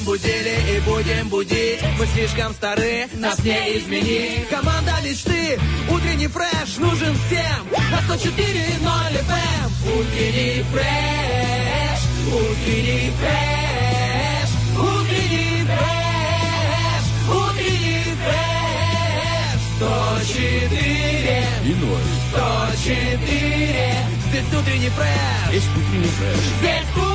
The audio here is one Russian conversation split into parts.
Будем будили и будем будить. Мы слишком стары, нас не изменить. Команда мечты, утренний фреш нужен всем. На 104.0 FM Утренний фреш, утренний фреш Утренний фреш, утренний фреш. 104 И ноль. 104 Здесь утренний фреш. Есть утренний фреш. Здесь утренний фреш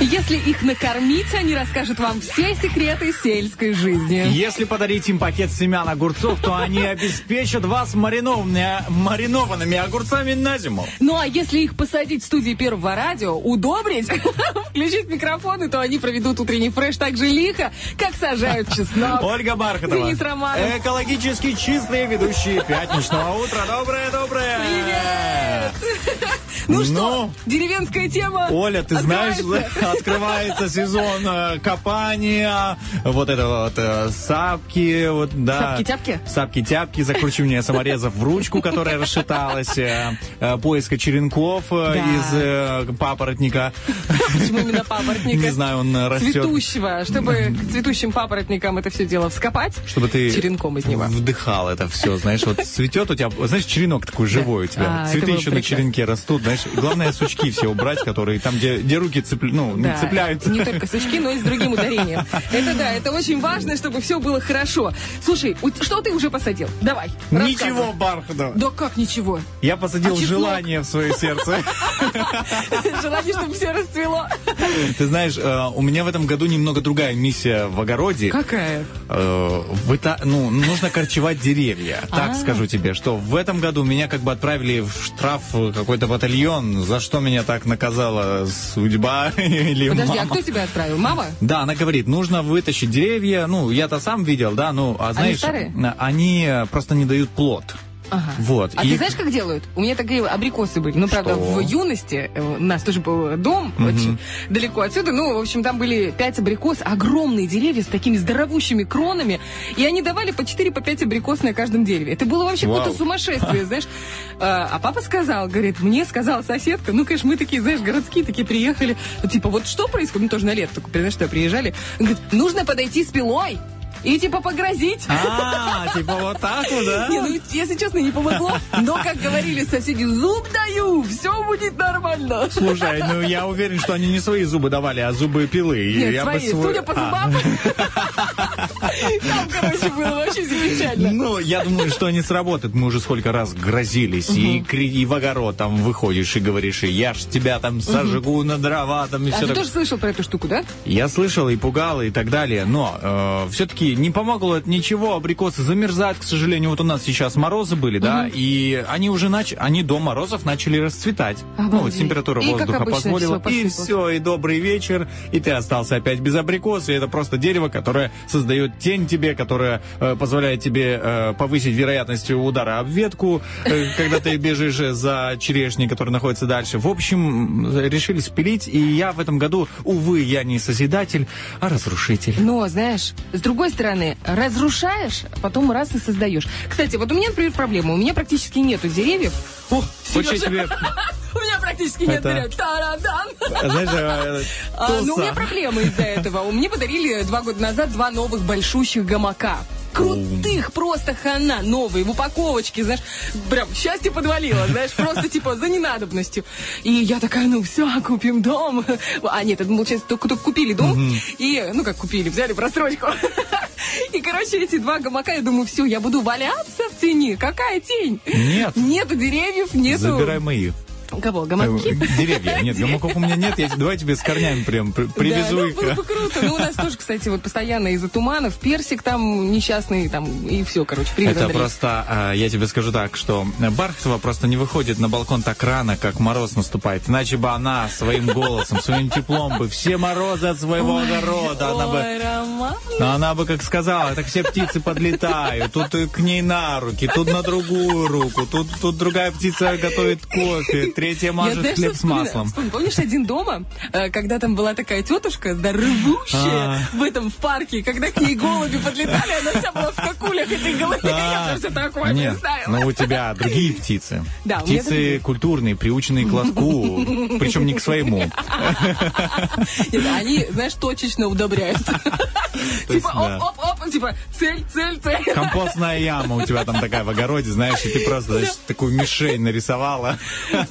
Если их накормить, они расскажут вам все секреты сельской жизни. Если подарить им пакет семян огурцов, то они обеспечат вас маринованными, маринованными огурцами на зиму. Ну а если их посадить в студии Первого радио, удобрить, включить микрофоны, то они проведут утренний фреш так же лихо, как сажают чеснок. Ольга Бархатова. Денис Романов. Экологически чистые ведущие пятничного утра. Доброе-доброе. Привет! Ну что, деревенская тема Оля, ты знаешь, открывается? открывается сезон э, копания, вот это вот э, сапки, вот да. Сапки-тяпки? Сапки-тяпки, закручивание саморезов в ручку, которая расшаталась, э, поиска черенков Да. из папоротника. Почему именно папоротника? Не знаю, он растет. Цветущего, чтобы к цветущим папоротникам это все дело вскопать. Чтобы ты черенком из него. вдыхал это все, знаешь, вот цветет у тебя, знаешь, черенок такой живой у тебя, А, цветы еще на черенке растут, знаешь, главное сучки все убрать, которые там, где, где руки цепля... ну, не Да, цепляются. Не только сучки, но и с другим ударением. Это да, это очень важно, чтобы все было хорошо. Слушай, что ты уже посадил? Давай. Ничего. Бархатова. Да как ничего? Я посадил А желание в свое сердце. Желание, чтобы все расцвело. Ты знаешь, э, у меня в этом году немного другая миссия в огороде. Какая? Э, выта- ну, нужно корчевать деревья. Так А. скажу тебе, что в этом году меня как бы отправили в штраф в какой-то батальон, за что меня так наказала судьба или Подожди, а мама. кто тебя отправил? Мама? Да, она говорит, нужно вытащить деревья. Ну, я-то сам видел, да, ну, а знаешь, старые? они просто не дают плод. Ага. Вот. А и- ты знаешь, как делают? У меня такие абрикосы были. Ну, правда, Что? в юности э, у нас тоже был дом очень далеко отсюда. Ну, в общем, там были пять абрикос, огромные деревья с такими здоровущими кронами. И они давали по 4 по 5 абрикос на каждом дереве. Это было вообще какое-то сумасшествие, знаешь. А а папа сказал, говорит, мне сказала соседка, ну, конечно, мы такие, знаешь, городские такие приехали. Типа, вот что происходит? Ну, тоже на лето, только, знаешь, что приезжали. Он говорит, нужно подойти с пилой и, типа, погрозить. А, типа вот так вот, да? Не, ну, если честно, не помогло. Но, как говорили соседи, зуб даю, все будет нормально. Слушай, ну я уверен, что они не свои зубы давали, а зубы пилы. Нет, я бы свои, свой- судя по А. зубам. Там, короче, было вообще замечательно. Ну, я думаю, что они сработают. Мы уже сколько раз грозились. И, и в огород там выходишь и говоришь, и я ж тебя там сожгу на дрова, там и А все ты так. тоже слышал про эту штуку, да? Я слышал и пугал, и так далее, но все-таки не помогло это ничего, абрикосы замерзают, к сожалению, вот у нас сейчас морозы были, да, и они уже начали, они до морозов начали расцветать. Ну, вот Обалдеть. температура И воздуха обычно позволила, и все, и добрый вечер, и ты остался опять без абрикос, и это просто дерево, которое создает тень тебе, которое э, позволяет тебе э, повысить вероятность удара об ветку, э, когда ты бежишь за черешней, которая находится дальше. В общем, решили спилить, и я в этом году, увы, я не созидатель, а разрушитель. Но, знаешь, с другой стороны, разрушаешь, а потом раз и создаешь. Кстати, вот у меня, например, проблема. У меня практически нету деревьев. О, Сережа, тебе, У меня практически нет Это- деревьев. Та-ра-дан. знаешь, э, А, ну, у меня проблема из-за этого. Мне подарили два года назад два новых большущих гамака. Крутых просто хана, новые, в упаковочке, знаешь, прям счастье подвалило, знаешь, просто типа за ненадобностью. И я такая, ну все, купим дом. А нет, это, получается, только, только купили дом, и, ну как купили, взяли просрочку. И, короче, эти два гамака, я думаю, все, я буду валяться в тени. Какая тень? Нет. Нету деревьев, нету... Забирай мои. Кого, Э, гамаки? Деревья. Нет, гамаков у меня нет. Я, давай тебе с корнями прям при- привезу да, их. Ну, было бы круто. Ну, у нас тоже, кстати, вот постоянно из-за туманов персик там несчастный, там, и все, короче, привет, Это Андрей. просто, а, я тебе скажу так, что Бархатова просто не выходит на балкон так рано, как мороз наступает. Иначе бы она своим голосом, своим теплом бы все морозы от своего огорода, она бы... Ой, Роман. Но она бы как сказала, так все птицы подлетают, тут к ней на руки, тут на другую руку, тут, тут другая птица готовит кофе, третье Я мажет знаешь, хлеб с маслом. Помнишь, один дома, э, когда там была такая тетушка здоровущая А. в этом в парке, когда к ней голуби подлетали, она вся была в какулях этой голове. Я все такое А, Нет, представила. ну у тебя другие птицы. Да, птицы культурные, приученные к лотку, причем не к своему. Они, знаешь, точечно удобряют. Типа оп-оп-оп, типа цель, цель, цель. Компостная яма у тебя там такая в огороде, знаешь, и ты просто такую мишень нарисовала.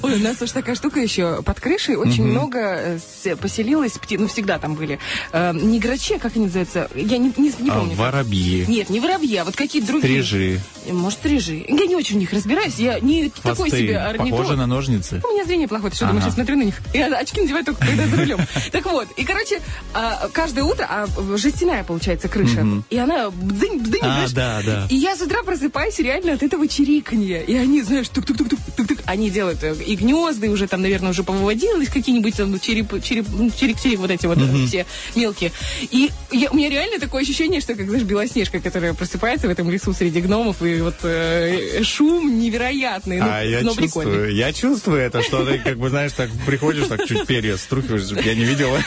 Ой, у нас тоже такая штука еще под крышей. Очень много э, поселилось птиц. Ну, всегда там были. Э, не грачи, а как они называются? Я не, не, не А, помню. как. Воробьи, Нет, не воробьи, а вот какие-то другие. стрижи, Может, стрижи. Я не очень в них разбираюсь. Я не такой хвосты. себе орнитолог. Похоже на ножницы. У меня зрение плохое, ты что, думаешь, Ага. я смотрю на них? Я очки надеваю только когда за рулем. Так вот, и, короче, а, каждое утро, а жестяная, получается, крыша, и она бдынь, бдынь, А, да, да. И я с утра просыпаюсь реально от этого чириканья. И они, знаешь, тук-тук-тук-тук-тук, они делают э, и гнезда, и уже там, наверное, уже повыводилось какие-нибудь там череп, череп, ну, чирик-чирик, вот эти вот э, все мелкие. И я- у меня реально такое ощущение, что, как, знаешь, Белоснежка, которая просыпается в этом лесу среди гномов, и вот э, шум невероятный, ну, А я но прикольный. чувствую, я чувствую это, что ты, как бы, знаешь, так приходишь, так чуть перья струхиваешь, я не видела.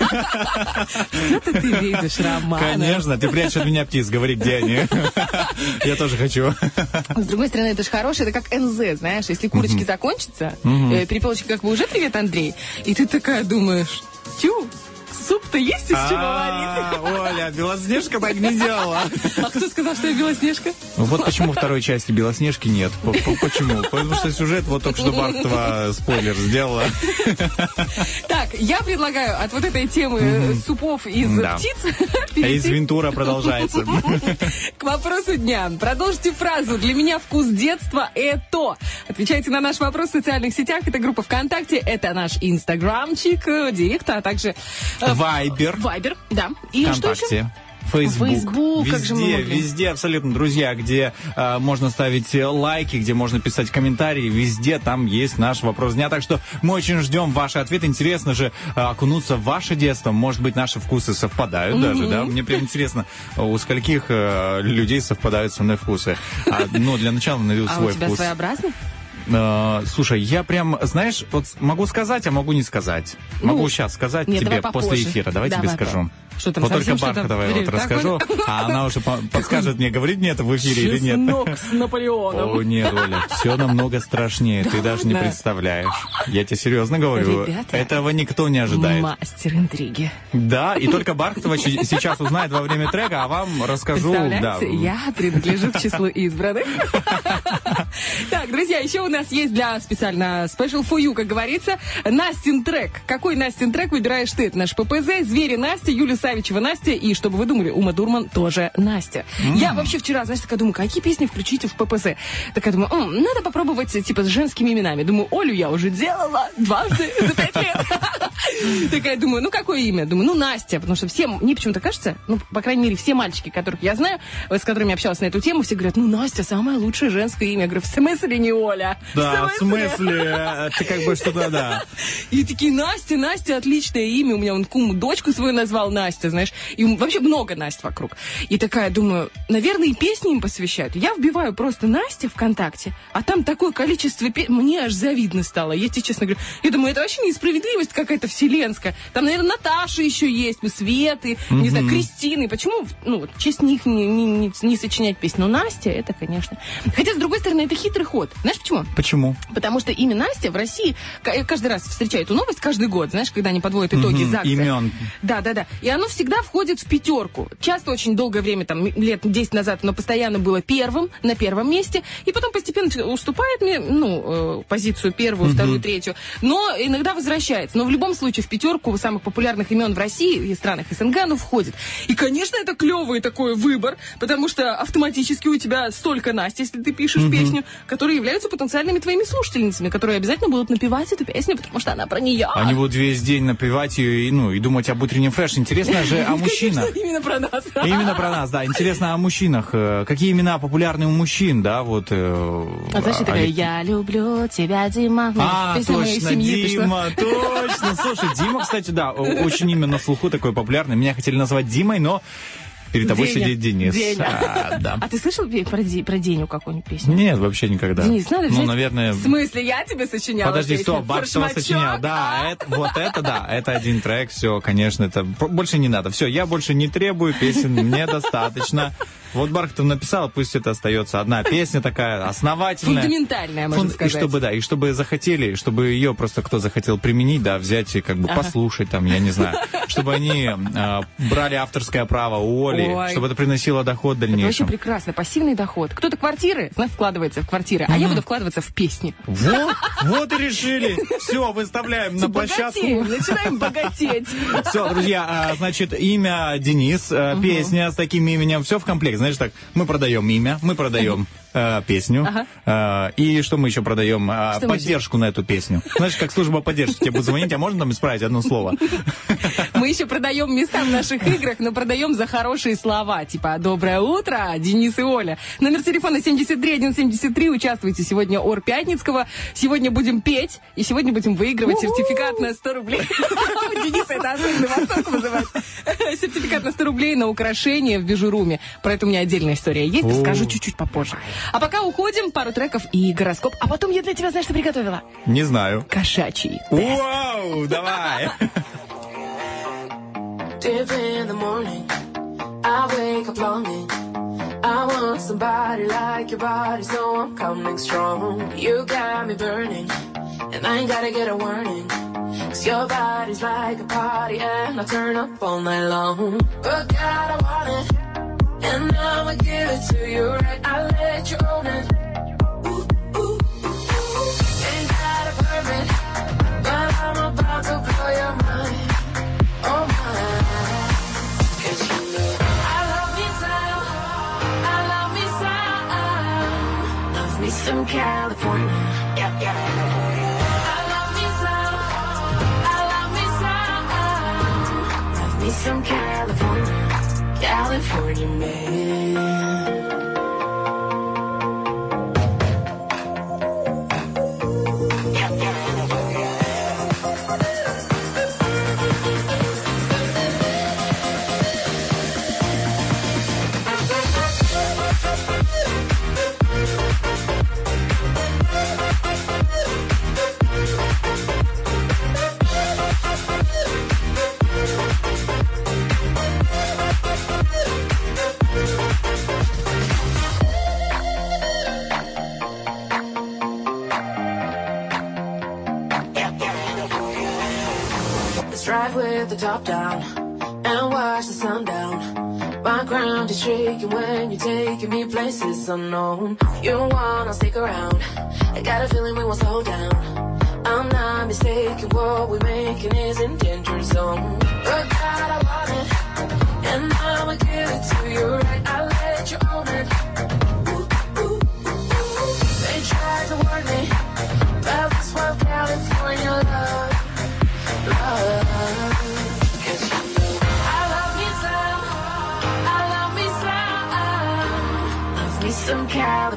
Что ты видишь, Роман? Конечно, ты прячешь от меня птиц, говори, где они. Я тоже хочу. С другой стороны, это же хорошее, это как НЗ, знаешь, если курочки закончатся, э, перепелочки как бы уже привет, Андрей, и ты такая думаешь, тю, суп-то есть из чего варить? А, Оля, Белоснежка так не делала. А кто сказал, что я Белоснежка? Ну Вот почему второй части Белоснежки нет. Почему? Потому что сюжет вот только что Бархтова спойлер сделала. Так, я предлагаю от вот этой темы э, супов из птиц А из Вентура продолжается. к вопросу дня. Продолжите фразу «Для меня вкус детства – это». Отвечайте на наш вопрос в социальных сетях. Это группа ВКонтакте, это наш инстаграмчик, э, директ, а также э, Вайбер. Вайбер, да. И что еще? ВКонтакте. Фейсбук. Фейсбук, везде, как же мы могли. везде абсолютно, друзья, где э, можно ставить лайки, где можно писать комментарии, везде там есть наш вопрос дня. Так что мы очень ждем ваши ответы. Интересно же э, окунуться в ваше детство. Может быть, наши вкусы совпадают даже, да? Мне прям интересно, у скольких э, людей совпадают со мной вкусы. А, ну, для начала наведу А свой у тебя вкус. своеобразный? Э, слушай, я прям, знаешь, вот могу сказать, а могу не сказать. Ну, могу сейчас сказать нет, тебе после эфира. Давай, Давай, тебе скажу. Что там, вот совсем только что-то Бархатовой вот расскажу, а она уже по- подскажет мне, говорить мне это в эфире или нет. Чеснок с Наполеоном. О, нет, Оля, все намного страшнее, ты даже не представляешь. Я тебе серьезно говорю, этого никто не ожидает. Мастер интриги. Да, и только Бархатова сейчас узнает во время трека, а вам расскажу. да. Я принадлежу к числу избранных. Так, друзья, еще у нас есть для специально Special for You, как говорится, Настин трек. Какой Настин трек выбираешь ты? Это наш ППЗ, Звери Настя, Юлия Савичева Настя и, чтобы вы думали, Ума Дурман тоже Настя. Я вообще вчера, знаешь, такая думаю, какие песни включить в ППЗ? Такая думаю, «М, надо попробовать, типа, с женскими именами. Думаю, Олю я уже делала дважды за пять лет. Такая думаю, ну какое имя? Думаю, ну Настя, потому что всем, мне почему-то кажется, ну, по крайней мере, все мальчики, которых я знаю, с которыми общалась на эту тему, все говорят, ну Настя самое лучшее женское имя. Я говорю, в смысле не Оля? Да, в смысле, ты как бы что-то, да. И такие, Настя, Настя, отличное имя. У меня он кум дочку свою назвал Настя, знаешь. И вообще много Настя вокруг. И такая, думаю, наверное, и песни им посвящают. Я вбиваю просто Настя ВКонтакте, а там такое количество песен. Мне аж завидно стало, я тебе честно говорю. Я думаю, это вообще несправедливость какая-то вселенская. Там, наверное, Наташа еще есть, Светы, не знаю, Кристины. Почему, ну, вот, честь них не, не, не- не сочинять песни? Но Настя, это, конечно. Хотя, с другой стороны, это хитрый ход. Знаешь почему? Почему? Потому что имя Настя в России каждый раз встречаю эту новость каждый год, знаешь, когда они подводят итоги Мгм, ЗАГСа. имен. Да, да, да. И оно всегда входит в пятерку. Часто очень долгое время, там, лет 10 назад, оно постоянно было первым, на первом месте, и потом постепенно уступает мне, ну, э, позицию первую, вторую, третью, но иногда возвращается. Но в любом случае в пятерку самых популярных имен в России и странах СНГ оно входит. И, конечно, это клевый такой выбор, потому что автоматически у тебя столько Настя, если ты пишешь песню, которые являются потенциальными твоими слушательницами, которые обязательно будут напевать эту песню, потому что она про нее. Они будут весь день напевать ее и, ну, и думать об утреннем фреш. Интересно же о мужчинах. Конечно, именно про нас. Именно про нас, да. Интересно о мужчинах. Э, Какие имена популярны у мужчин, да, вот. э, А знаешь, такая, я люблю тебя, Дима. Ну, А, точно. Дима, точно. Слушай, Дима, кстати, да, очень имя на слуху такой популярный. Меня хотели назвать Димой, но Перед тобой Деня. сидит Денис. Деня. А, да. А ты слышал про, про Деню какую-нибудь песню? Нет, вообще никогда. Денис, надо взять... Ну, наверное... В смысле, я тебе сочиняла Подожди, песню? стоп, Форшмачок? сочинял. Да, это, вот это да, это один трек, все, конечно, это больше не надо. Все, я больше не требую песен, мне достаточно. Вот Бархатов написал, пусть это остается одна песня такая основательная. Фундаментальная, можно Фун- сказать. И чтобы, да, и чтобы захотели, чтобы ее просто кто захотел применить, да, взять и как бы Ага. послушать там, я не знаю, чтобы они э, брали авторское право у Оли, Ой. чтобы это приносило доход в Это очень дальнейшем. прекрасно. Пассивный доход. Кто-то квартиры, знаешь, вкладывается в квартиры, а я буду вкладываться в песни. Вот, вот и решили. Все, выставляем на площадку. Начинаем богатеть. Все, друзья, а, значит, имя Денис, э, песня с таким именем, все в комплект. Знаешь, так, мы продаем имя, мы продаем э, песню, э, и что мы еще продаем? Э, Что поддержку на эту песню. Знаешь, как служба поддержки тебе будет звонить, а можно там исправить одно слово? Мы еще продаем места в наших играх, но продаем за хорошие слова. Типа «Доброе утро, Денис и Оля». Номер телефона 73173. Участвуйте сегодня Ор Пятницкого. Сегодня будем петь, и сегодня будем выигрывать сертификат на 100 рублей. У Дениса это особенный восторг вызывает. Сертификат на 100 рублей на украшение в Бижуруме. Про это у меня отдельная история есть, расскажу чуть-чуть попозже. А пока уходим, пару треков и гороскоп. А потом я для тебя, знаешь, что приготовила? Не знаю. Кошачий. Вау, давай. Deep in the morning, I wake up longing. I want somebody like your body, so I'm coming strong. You got me burning, and I ain't gotta get a warning. Cause your body's like a party, and I turn up all night long. But God, I want it, and I'ma give it to you right. I let you own it. Ooh, ooh, ooh. Ain't got a permit, but I'm about to blow your mind. Oh you know I love me some, I love me some, love me some California. Yeah, yeah. I love me some, I love me some, love me some California, California man. Top down and watch the sun down. My ground is shaking when you're taking me places unknown. You wanna stick around? I got a feeling we won't slow down. I'm not mistaken, what we're making is in danger zone. But God, I want it, and I'ma give it to you right. I let you own it. Ooh, ooh. They tried to warn me about this one California love. Yeah.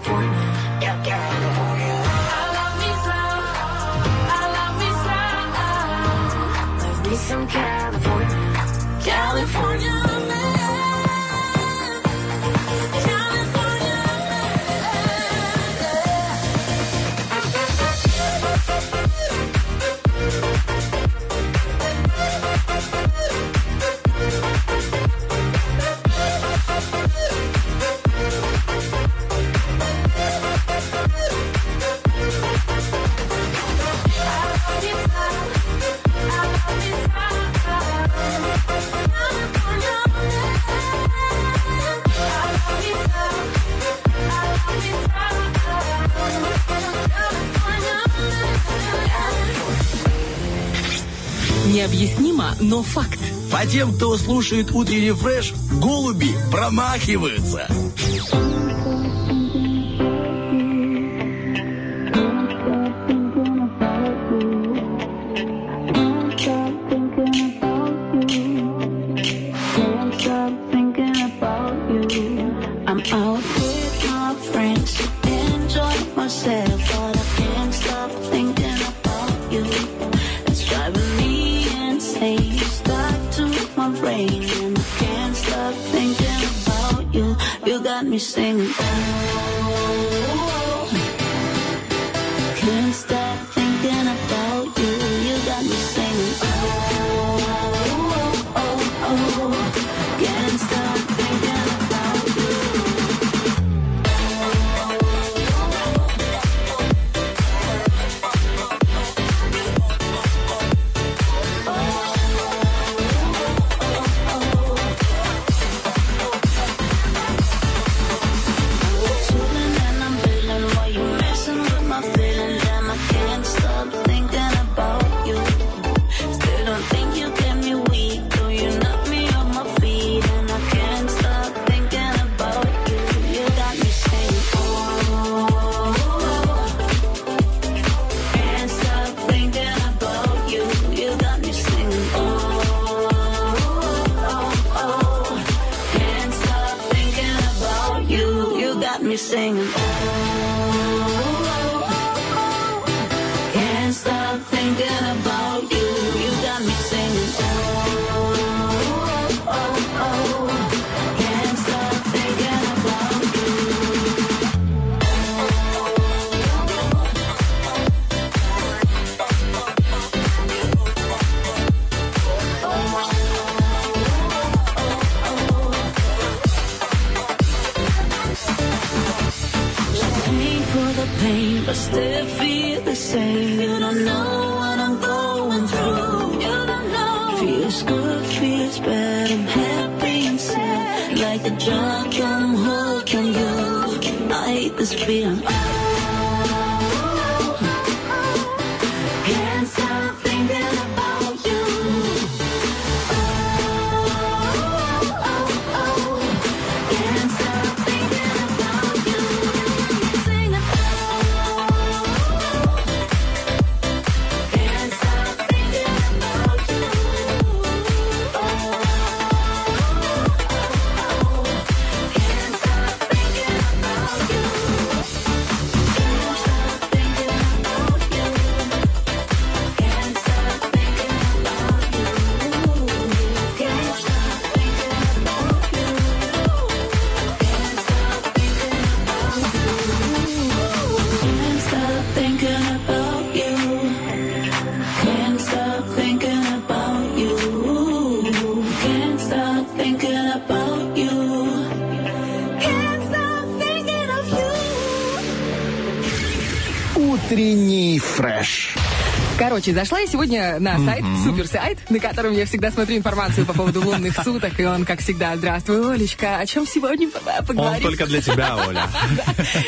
Но факт. По тем, кто слушает утренний фреш, голуби промахиваются. Короче, зашла я сегодня на сайт, супер сайт, на котором я всегда смотрю информацию по поводу лунных суток, и он, как всегда, здравствуй, Олечка, о чем сегодня Он поговорим? только для тебя, Оля.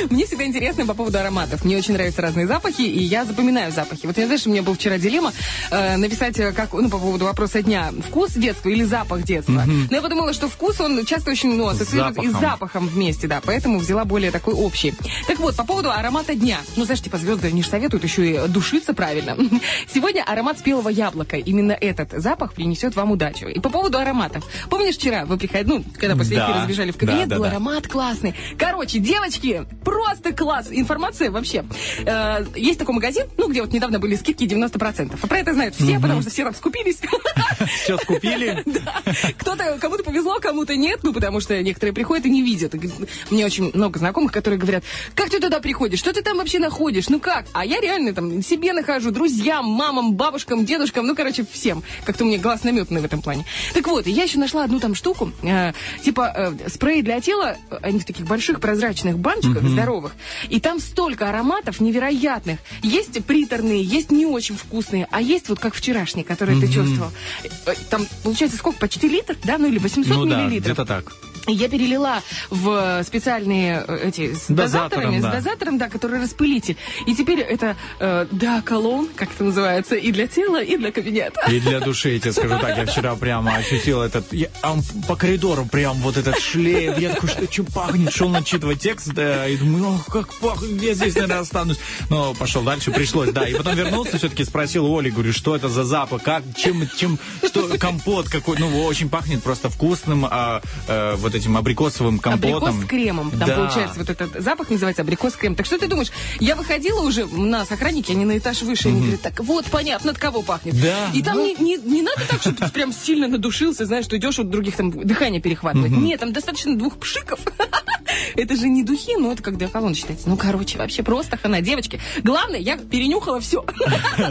Мне всегда интересно по поводу ароматов. Мне очень нравятся разные запахи, и я запоминаю запахи. Вот я, знаешь, у меня был вчера дилемма э, написать, э, как, ну, по поводу вопроса дня, вкус детства или запах детства. Но я подумала, что вкус, он часто очень, ну, и с запахом. запахом вместе, да, поэтому взяла более такой общий. Так вот, по поводу аромата дня. Ну, знаешь, типа звезды, они же советуют еще и душиться правильно. Сегодня аромат спелого яблока. Именно этот запах принесет вам удачу. И по поводу ароматов. Помнишь, вчера вы приходили, ну, когда после Да. эфира забежали в кабинет, Да, да, был аромат классный. Короче, девочки, просто класс. Информация вообще. Э, есть такой магазин, ну, где вот недавно были скидки 90%. А про это знают все, потому что все там скупились. Все скупили? Кто-то, кому-то повезло, кому-то нет, ну, потому что некоторые приходят и не видят. Мне очень много знакомых, которые говорят, как ты туда приходишь, что ты там вообще находишь, ну как? А я реально там себе нахожу, друзьям, мамам, бабушкам, дедушкам, ну, короче, всем. Как-то у меня глаз наметанный в этом плане. Так вот, я еще нашла одну там штуку, э, типа э, спрей для тела, э, они в таких больших прозрачных баночках, здоровых, и там столько ароматов невероятных. Есть приторные, есть не очень вкусные, а есть вот как вчерашний, который ты чувствовал. Э, Там, получается, сколько? Почти литр, да? Ну или 800 Ну да, миллилитров. где-то так. Я перелила в специальные э, эти с Дозатором, дозаторами, да. с дозатором, да, который распылитель. И теперь это, э, да, колон, как это называется, и для тела, и для кабинета. И для души, я тебе скажу так, я вчера прямо ощутил этот, я, а он по коридору прям вот этот шлейф, я такой, что, что пахнет, шел начитывать текст, да, и думаю, ох, как пахнет, я здесь, наверное, останусь. Но пошел дальше, пришлось, да, и потом вернулся, все-таки спросил Оли, говорю, что это за запах, как, чем, чем, что, компот какой, ну, очень пахнет просто вкусным, а, э, вот этим абрикосовым компотом. Абрикос с кремом. Там Да. получается вот этот запах называется абрикос с кремом. Так что ты думаешь, я выходила уже, у нас охранники, они на этаж выше, они говорят, так вот, понятно, от кого пахнет. Да. И там не, не, не надо так, чтобы ты прям сильно надушился, знаешь, что идешь, у других там дыхание перехватывает. Нет, там достаточно двух пшиков, Это же не духи, но это как для кого он считается? Ну, короче, вообще просто хана. Девочки, главное, я перенюхала все.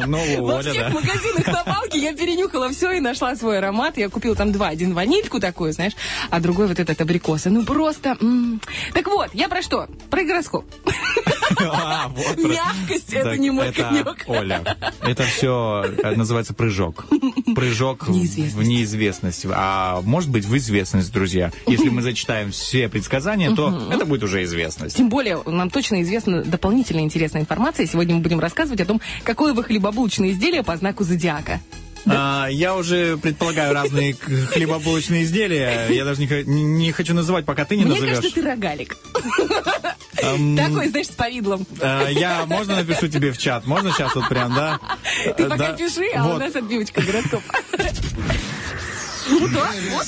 Ну, Во всех магазинах на балке я перенюхала все и нашла свой аромат. Я купила там два. Один ванильку такую, знаешь, а другой вот этот абрикоса. Ну, просто... м. Так вот, я про что? Про гороскоп. А, вот про- Мягкость — это Так, не мой это, конек. Оля, это все называется прыжок. Прыжок в- Неизвестность. в неизвестность. А может быть в известность, друзья. Если мы зачитаем все предсказания, то это будет уже известность. Тем более, нам точно известна дополнительная интересная информация. Сегодня мы будем рассказывать о том, какое вы хлебобулочное изделие по знаку зодиака. А, я уже предполагаю разные хлебобулочные изделия. Я даже не, не- хочу называть, пока ты не Мне назовешь. кажется, ты рогалик. Такой, знаешь, с повидлом. а, я можно напишу тебе в чат? Можно сейчас вот прям, да? Ты Э, пока да. пиши, а у нас отбивочка гороскоп. Ну да, вот.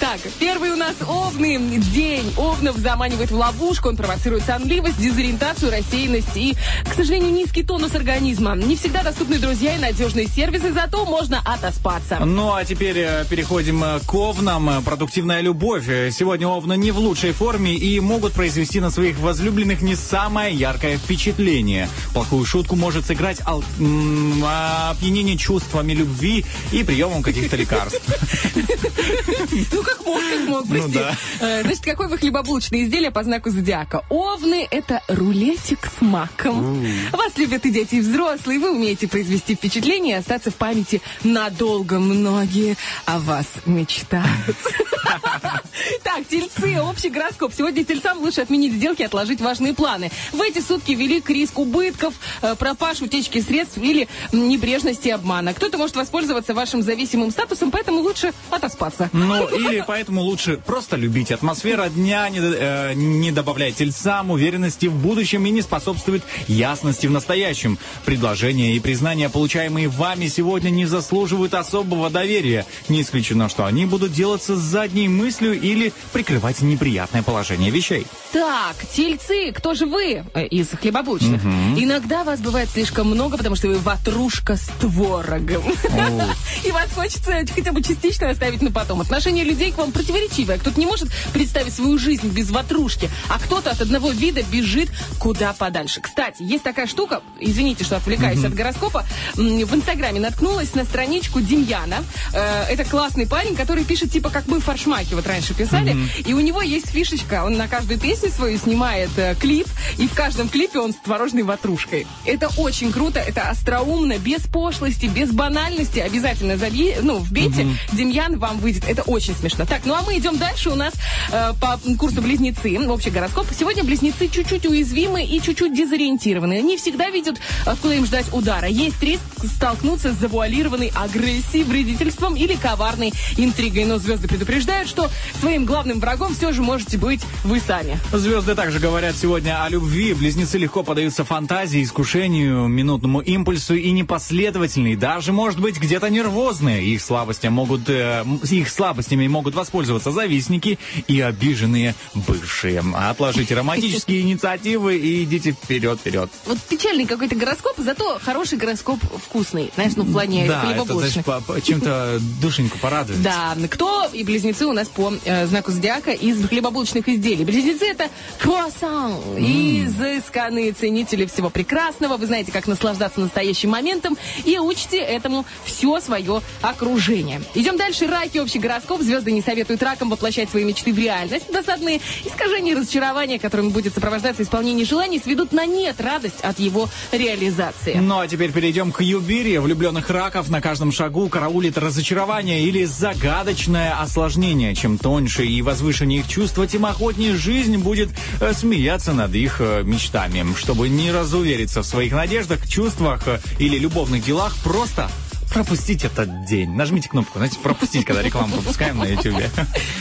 Так, первый у нас овны. День овнов заманивает в ловушку. Он провоцирует сонливость, дезориентацию, рассеянность и, к сожалению, низкий тонус организма. Не всегда доступны друзья и надежные сервисы, зато можно отоспаться. Ну а теперь э, переходим э, к овнам. Продуктивная любовь. Сегодня овны не в лучшей форме и могут произвести на своих возлюбленных не самое яркое впечатление. Плохую шутку может сыграть ал- м, опьянение чувствами любви и приемом каких-то лекарств. Ну, как мог, как мог, прости. Ну да. Э, Значит, какое вы хлебобулочное изделие по знаку зодиака? Овны – это рулетик с маком. Вас любят и дети, и взрослые. Вы умеете произвести впечатление и остаться в памяти надолго. Многие о вас мечтают. Так, тельцы, общий гороскоп. Сегодня тельцам лучше отменить сделки и отложить важные планы. В эти сутки велик риск убытков, э, пропаж, утечки средств или небрежности и обмана. Кто-то может воспользоваться вашим зависимым статусом, поэтому лучше отоспаться. Ну, или поэтому лучше просто любить. Атмосфера дня не, э, не добавляет тельцам уверенности в будущем и не способствует ясности в настоящем. Предложения и признания, получаемые вами сегодня, не заслуживают особого доверия. Не исключено, что они будут делаться с задней мыслью или прикрывать неприятное положение вещей. Так, тельцы, кто же вы э, из хлебобулочных? Иногда вас бывает слишком много, потому что вы ватрушка с творогом. И вас хочется хотя бы частично оставить на потом. Отношение людей к вам противоречивое. Кто-то не может представить свою жизнь без ватрушки, а кто-то от одного вида бежит куда подальше. Кстати, есть такая штука, извините, что отвлекаюсь от гороскопа, в Инстаграме наткнулась на страничку Демьяна. Э, Это классный парень, который пишет типа как мы в фаршмаке вот раньше писали. И у него есть фишечка, он на каждую песню свою снимает э, клип, и в каждом клипе он с творожной ватрушкой. Это очень круто, это остроумно, без пошлости, без банальности. Обязательно забей, ну, вбейте, Демьян вам выйдет. Это очень смешно. Так, ну а мы идем дальше. У нас э, по курсу близнецы, общий гороскоп. Сегодня близнецы чуть-чуть уязвимы и чуть-чуть дезориентированы. Не всегда видят, откуда им ждать удара. Есть риск столкнуться с завуалированной агрессией, вредительством или коварной интригой. Но звезды предупреждают, что своим главным врагом все же можете быть вы сами. Звезды также говорят сегодня о любви. Близнецы легко поддаются фантазии, искушению, минутному импульсу и непоследовательные, даже, может быть, где-то нервозные. Их, слабостям могут, э, их слабостями могут воспользоваться завистники и обиженные бывшие. Отложите романтические инициативы и идите вперед, вперед. Вот печальный какой-то гороскоп, зато хороший гороскоп вкусный. Знаешь, ну в плане Да, хлебобулочных. по- чем-то душеньку порадует. Да, кто и близнецы у нас по э, знаку зодиака из хлебобулочных изделий. Близнецы это круассан, изысканные ценители всего прекрасного. Вы знаете, как наслаждаться настоящим моментом и учите этому все свое окружение. Идем дальше. Раки, общий гороскоп. Звезды не советуют ракам воплощать свои мечты в реальность. Досадные искажения и разочарования, которыми будет сопровождаться исполнение желаний, сведут на нет радость от его реализации. Ну а теперь перейдем к юбире. Влюбленных раков на каждом шагу караулит разочарование или загадочное осложнение. Чем тоньше и возвышеннее их чувства, тем охотнее жизнь будет э, смеяться над их э, мечтами. Чтобы не разувериться в своих надеждах, чувствах э, или любовных делах, просто пропустить этот день. Нажмите кнопку, знаете, пропустить, когда рекламу пропускаем на YouTube.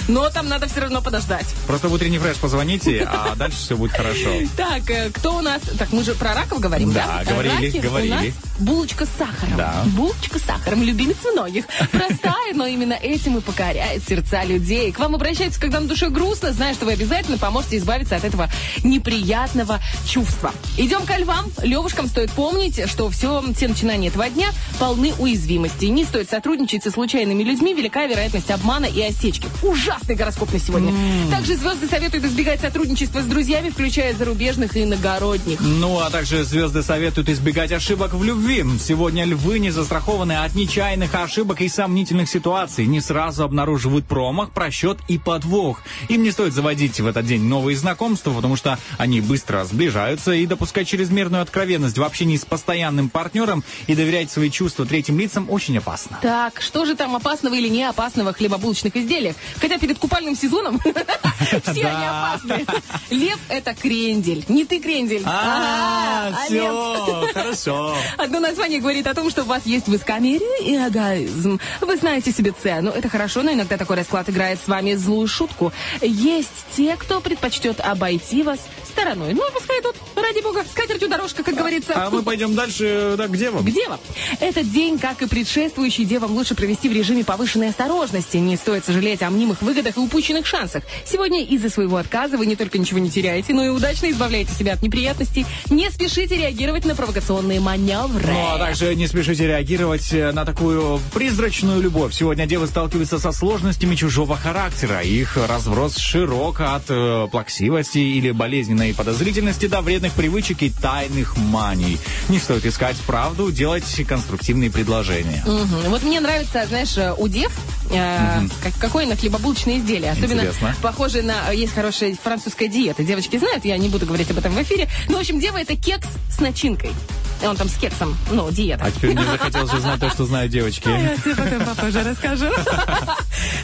Но там надо все равно подождать. Просто в утренний фреш позвоните, а дальше все будет хорошо. Так, э, кто у нас? Так, мы же про раков говорим, да? Да, говорили, говорили. Булочка с сахаром. Да. Булочка с сахаром, любимец многих. Простая, но именно этим и покоряет сердца людей. К вам обращаются, когда на душе грустно, зная, что вы обязательно поможете избавиться от этого неприятного чувства. Идем ко львам. Левушкам стоит помнить, что все, все начинания этого дня полны уязвимости. Не стоит сотрудничать со случайными людьми, велика вероятность обмана и осечки. Ужасный гороскоп на сегодня. Также звезды советуют избегать сотрудничества с друзьями, включая зарубежных и иногородних. Ну, а также звезды советуют избегать ошибок в любви. Сегодня львы не застрахованы от нечаянных ошибок и сомнительных ситуаций. Не сразу обнаруживают промах, просчет и подвох. Им не стоит заводить в этот день новые знакомства, потому что они быстро сближаются и допускать чрезмерную откровенность в общении с постоянным партнером и доверять свои чувства третьим лицам очень опасно. Так, что же там опасного или не опасного в хлебобулочных изделиях? Хотя перед купальным сезоном все они опасны. Лев – это крендель. Не ты крендель. А, а все, хорошо. Одно название говорит о том, что у вас есть высокомерие и эгоизм. Вы знаете себе цену. Это хорошо, но иногда такой расклад играет с вами злую шутку. Есть те, кто предпочтет обойти вас стороной. Ну, пускай идут, ради бога, с катертью дорожка, как говорится. А мы пойдем дальше, да, к девам. К девам. Этот день, как и предшествующий, девам лучше провести в режиме повышенной осторожности. Не стоит сожалеть о мнимых выгодах и упущенных шансах. Сегодня из-за своего отказа вы не только ничего не теряете, но и удачно избавляете себя от неприятностей. Не спешите реагировать на провокационные маневры. Ну, а также не спешите реагировать э, на такую призрачную любовь. Сегодня девы сталкиваются со сложностями чужого характера. Их разброс широк от э, плаксивости или болезненной подозрительности до вредных привычек и тайных маний. Не стоит искать правду, делать конструктивные предложения. Мгм. Вот мне нравится, знаешь, э, у дев э, как, какое на хлебобулочное изделие. Особенно Интересно. похоже на... Есть хорошая французская диета. Девочки знают, я не буду говорить об этом в эфире. Ну, в общем, дева это кекс с начинкой. И Он там с кексом, ну, диета. А теперь мне захотелось узнать то, что знают девочки. Я тебе потом попозже расскажу.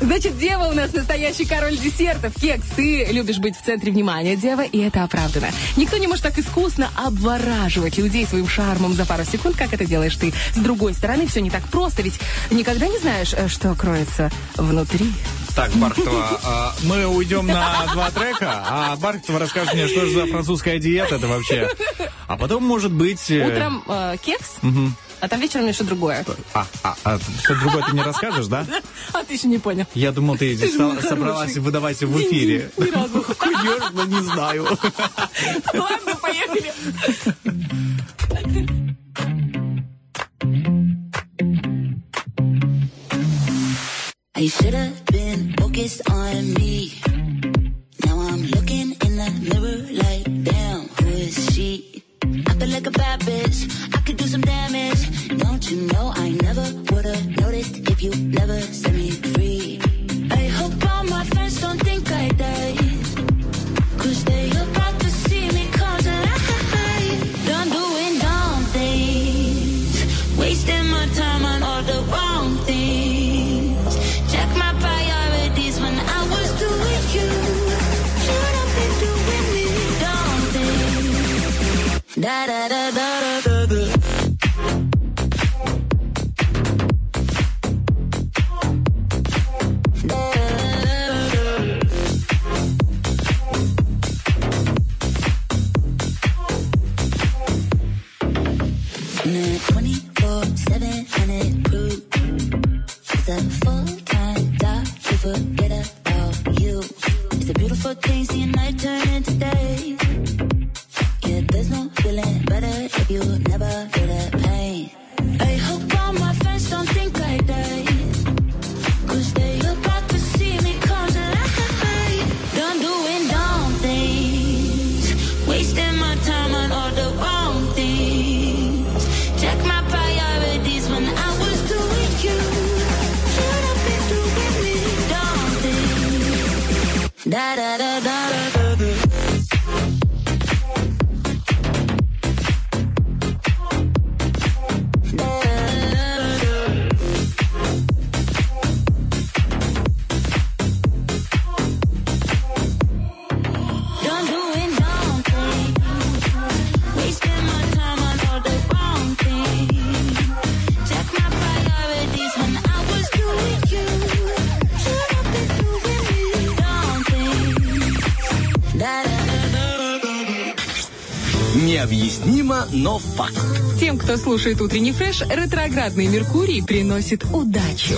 Значит, Дева у нас настоящий король десертов. Кекс, ты любишь быть в центре внимания, Дева, и это оправдано. Никто не может так искусно обвораживать людей своим шармом за пару секунд, как это делаешь ты. С другой стороны, все не так просто, ведь никогда не знаешь, э, что кроется внутри. Так, Бархтова, а, мы уйдем на два трека, а Бархтова расскажет мне, что же за французская диета это вообще. А потом, может быть... э, Утром э, кекс, а там вечером еще другое. А, а, а, что другое ты мне расскажешь, да? А ты еще не понял. Я думал, ты Ты собралась выдавать в эфире. Ни разу. Не знаю. Ладно, поехали. I should have been focused on me. Now I'm looking in the mirror like, damn, who is she? I feel like a bad bitch. Но факт. Тем, кто слушает утренний фреш, ретроградный Меркурий приносит удачу.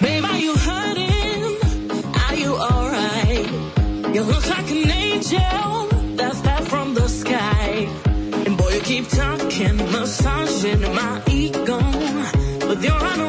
Babe, are you hurting? Are you alright? You look like an angel that fell from the sky. And boy, you keep talking, massaging my ego. With your unoriginal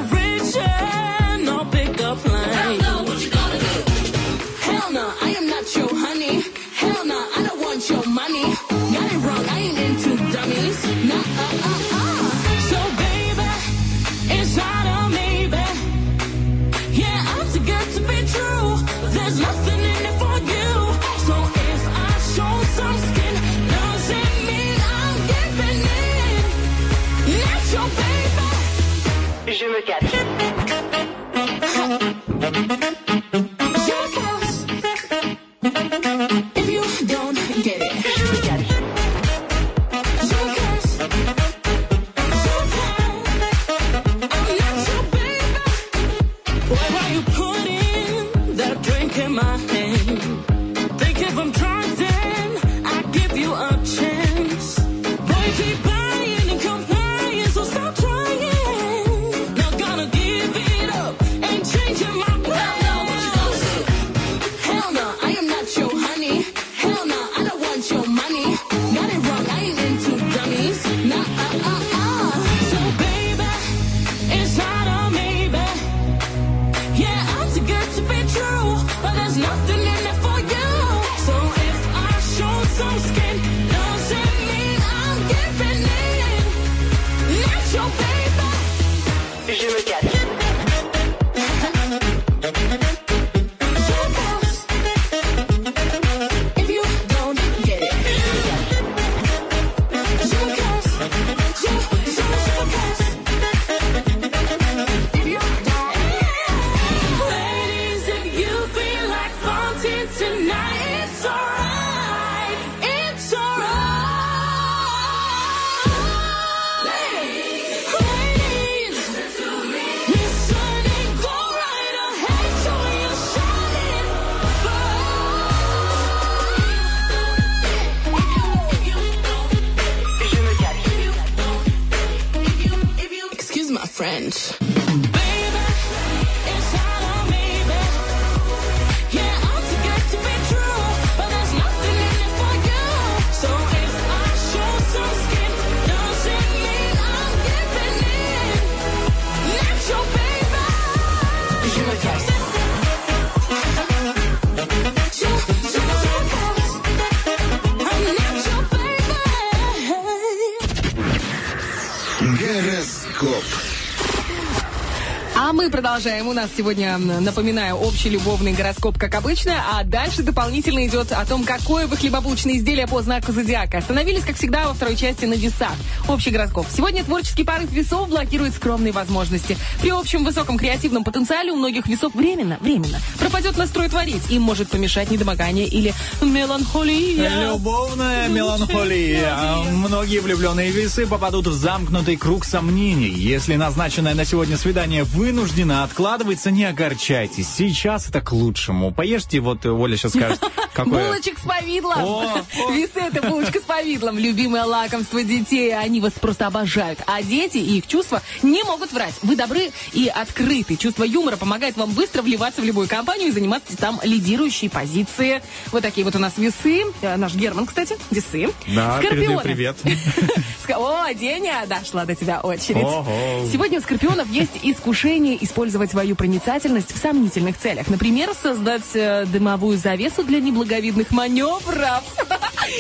продолжаем. У нас сегодня, напоминаю, общий любовный гороскоп, как обычно, а дальше дополнительно идет о том, какое вы хлебобулочное изделие по знаку зодиака. Остановились, как всегда, во второй части на весах. Общий гороскоп. Сегодня творческий порыв весов блокирует скромные возможности. При общем высоком креативном потенциале у многих весов временно, временно пропадет настрой творить. Им может помешать недомогание или меланхолия. Любовная меланхолия. Многие влюбленные весы попадут в замкнутый круг сомнений. Если назначенное на сегодня свидание вынуждено откладывается, не огорчайтесь. Сейчас это к лучшему. Поешьте, вот Оля сейчас скажет, какое... Булочек с повидлом. О, о. Весы это булочка с повидлом. Любимое лакомство детей. Они вас просто обожают. А дети и их чувства не могут врать. Вы добры и открыты. Чувство юмора помогает вам быстро вливаться в любую компанию и заниматься там лидирующей позиции. Вот такие вот у нас весы. Э, Наш Герман, кстати, весы. Да, передаю привет. О, Деня, дошла до тебя очередь. Ого. Сегодня у скорпионов есть искушение использовать свою проницательность в сомнительных целях. Например, создать э, дымовую завесу для неблаговидных маневров.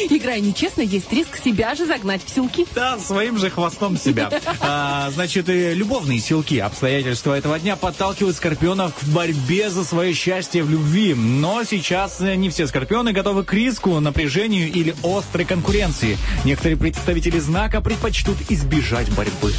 Играя нечестно, есть риск себя же загнать в силки. Да, своим же хвостом себя. А, значит, и любовные силки, обстоятельства этого дня подталкивают скорпионов к борьбе за свое счастье в любви. Но сейчас не все скорпионы готовы к риску, напряжению или острой конкуренции. Некоторые представители знака предпочтут избежать борьбы.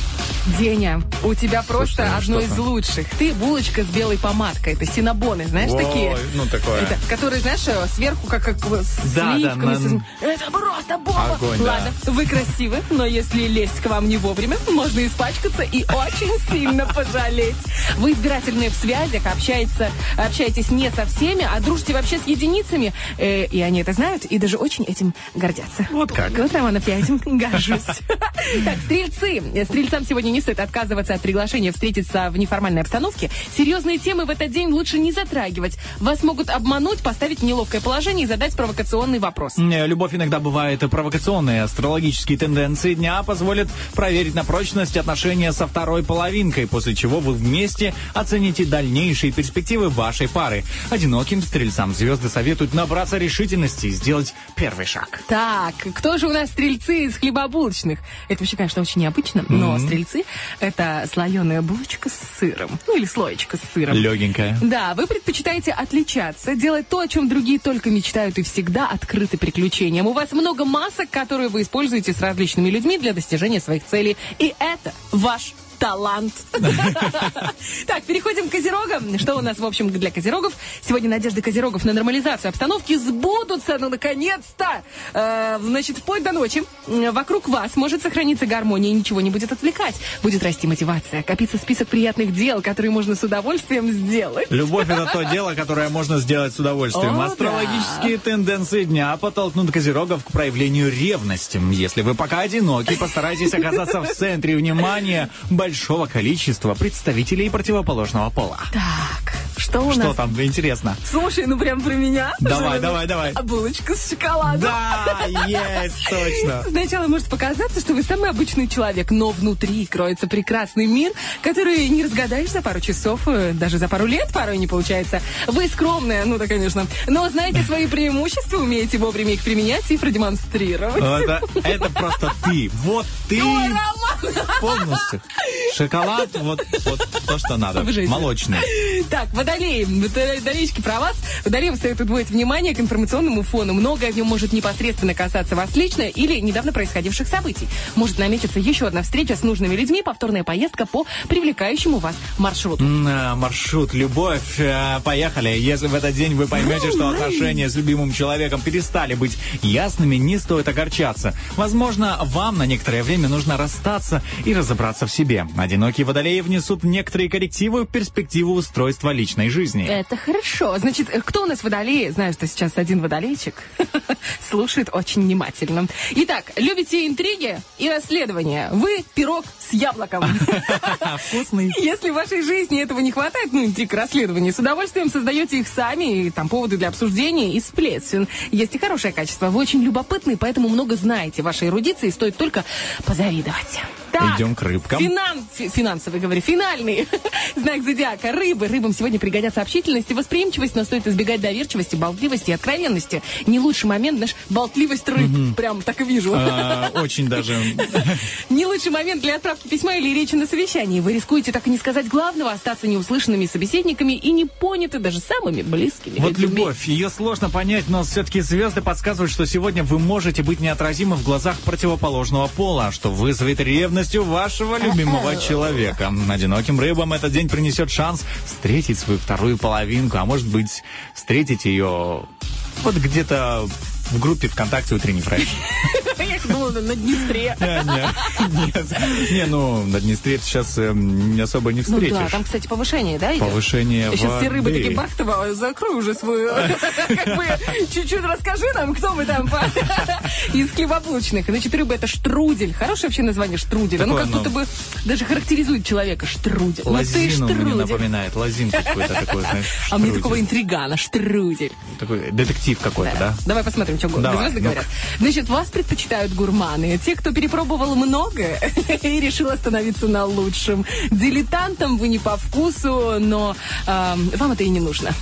Деня, у тебя просто Слушай, ну одно из лучших. Ты булочка с белой помадкой. Это синабоны, знаешь, Ой, такие? ну такое. Это, которые, знаешь, э, сверху как, как э, с Да, да, сливками, на- с- Это просто бомба! Огонь, да. Ладно, вы красивы, но если лезть к вам не вовремя, можно испачкаться и очень сильно пожалеть. Вы избирательные в связях, общается, общаетесь не со всеми, а дружите вообще с единицами. Э, и они это знают и даже очень этим гордятся. Вот как. Вот, Романов, я этим горжусь. Так, стрельцы. Стрельцам сегодня не стоит отказываться от приглашения встретиться в неформальной обстановке. Серьезные темы в этот день лучше не затрагивать. Вас могут обмануть, поставить в неловкое положение и задать провокационный вопрос. Э, Любовь иногда бывает провокационной. Астрологические тенденции дня позволят проверить на прочность отношения со второй половинкой, после чего вы вместе оцените дальнейшие перспективы вашей пары. Одиноким стрельцам звезды советуют набраться решительности и сделать первый шаг. Так, кто же у нас стрельцы из хлебобулочных? Это вообще, конечно, очень необычно, но стрельцы — это слоеная булочка с сыром. Ну, или слоечка с сыром. Легенькая. Да, вы предпочитаете отличаться, делать то, о чем другие только мечтают и всегда открыты приключениям. У вас много масок, которые вы используете с различными людьми для достижения своих целей. И это ваш талант. Так, переходим к козерогам. Что у нас, в общем, для козерогов? Сегодня надежды козерогов на нормализацию обстановки сбудутся, ну, наконец-то! Э, Значит, вплоть до ночи вокруг вас может сохраниться гармония и ничего не будет отвлекать. Будет расти мотивация, копиться список приятных дел, которые можно с удовольствием сделать. Любовь это то дело, которое можно сделать с удовольствием. О, Астрологические тенденции дня подтолкнут козерогов к проявлению ревности. Если вы пока одиноки, постарайтесь оказаться в центре внимания большого количества представителей противоположного пола. Так, что у Что нас? там, интересно? Слушай, ну прям про меня. Давай, Что, давай, давай. А булочка с шоколадом. Да, есть, точно. Сначала может показаться, что вы самый обычный человек, но внутри кроется прекрасный мир, который не разгадаешь за пару часов, э, даже за пару лет порой не получается. Вы скромная, ну да, конечно, но знаете свои преимущества, умеете вовремя их применять и продемонстрировать. Это, это просто ты. Вот ты Ой, Роман! полностью. Шоколад, вот, вот то, что надо. Молочный. Так, водолеи, водолеечки про вас. Водолеям стоит удвоить внимание к информационному фону. Многое в нем может непосредственно касаться вас лично или недавно происходивших событий. Может наметиться еще одна встреча с нужными людьми, повторная поездка по привлекающему вас маршруту. М, а, Маршрут, любовь, э, поехали. Если в этот день вы поймете, что отношения с любимым человеком перестали быть ясными, не стоит огорчаться. Возможно, вам на некоторое время нужно расстаться и разобраться в себе. Одинокие водолеи внесут некоторые коррективы в перспективу устройства личной жизни. Это хорошо. Значит, э, кто у нас водолеи? Знаю, что сейчас один водолейчик слушает очень внимательно. Итак, любите интриги и расследования. Вы пирог с яблоком. Вкусный. Если в вашей жизни этого не хватает, ну, интриг расследований, с удовольствием создаете их сами, и там поводы для обсуждения и сплетен. Есть и хорошее качество. Вы очень любопытны, поэтому много знаете. Вашей эрудиции стоит только позавидовать. Так, Идем к рыбкам. Финан... фи- Финансовый, говорю, финальный знак зодиака. Рыбы. Рыбам сегодня пригодятся общительность и восприимчивость, но стоит избегать доверчивости, болтливости и откровенности. Не лучший момент, наш болтливость рыб. Прям так и вижу. А, Очень даже... Не лучший момент для отправки письма или речи на совещании. Вы рискуете так и не сказать главного, остаться неуслышанными собеседниками и не поняты даже самыми близкими Вот людьми. любовь, ее сложно понять, но все-таки звезды подсказывают, что сегодня вы можете быть неотразимы в глазах противоположного пола, что вызовет ревностью вашего любимого человека. Одиноким рыбам этот день принесет шанс встретить свою вторую половинку, а может быть, встретить ее вот где-то в группе ВКонтакте «Утренний фреш». Я думала, на Днестре. Не, ну, на Днестре сейчас эм, не особо не Ну встретишь. да, там, кстати, повышение, да? Повышение Сейчас все рыбы такие, Бахтова, закрой уже свою, как бы, чуть-чуть расскажи нам, кто мы там из хлебоблочных. Значит, рыба это штрудель. Хорошее вообще название штруделя. Ну, Такое как будто оно- бы даже характеризует человека штрудель. Ну, ты Лозину мне штрудель. напоминает, лозин какой-то такой, знаешь, А мне штрудель. такого интригана, штрудель. Такой детектив какой-то, да? Давай посмотрим, что Давай, звезды ну-ка. говорят. Значит, вас предпочитают гурманы. Те, кто перепробовал многое и решил остановиться на лучшем. Дилетантам вы не по вкусу, но эм, вам это и не нужно.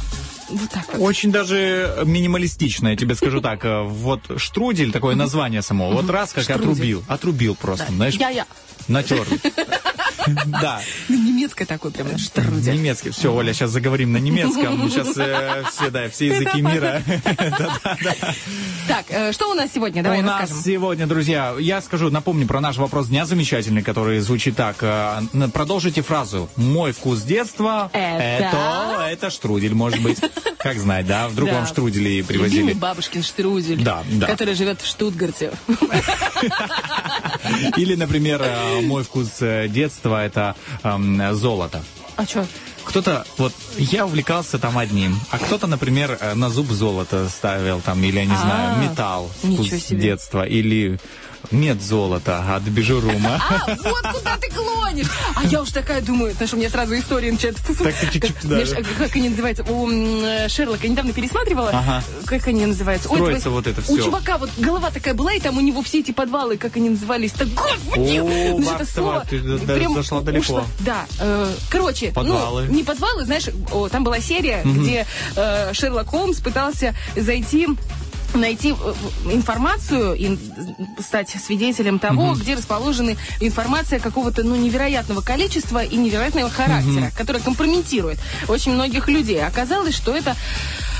Вот так вот. Очень даже минималистично, я тебе скажу так. Э, Вот штрудель, такое название само, вот раз как отрубил, отрубил просто, знаешь, Я-я. Натер. Да, немецкое такое прям, штрудель. немецкий. Все, Оля, сейчас заговорим на немецком. Сейчас все, да, все языки мира. Так, э, что у нас сегодня? Давай У нас сегодня, друзья, я скажу, напомню про наш вопрос дня замечательный, который звучит так. э, Продолжите фразу. Мой вкус детства Это- это штрудель, может быть. Как знать, да? Вдруг вам штрудели Любимый привозили. бабушкин штрудель, Да, да. который живет в Штутгарте. Или, например, э, мой вкус э, детства это эм, золото. А что? Кто-то, вот, я увлекался там одним, а кто-то, например, э, на зуб золото ставил там, или, я не А, знаю, металл, вкус детства, или мед золота от бижурума. А, вот куда ты клонишь! А я уж такая думаю, знаешь, у меня сразу история начинает... Так, чик-чик, Как- да. знаешь, Как они называются? У э, Шерлока недавно пересматривала. Ага. Как они называются? Строится вот это У всё. чувака вот голова такая была, и там у него все эти подвалы, как они назывались. Так, господи! О, ну, это слово ты прям зашла далеко. ушло. Да. э, короче, Подвалы. ну, не подвалы, знаешь, о, там была серия, где э, Шерлок Холмс пытался зайти найти э, информацию и стать свидетелем того, где расположены информация какого-то ну, невероятного количества и невероятного характера, которая компрометирует очень многих людей. Оказалось, что это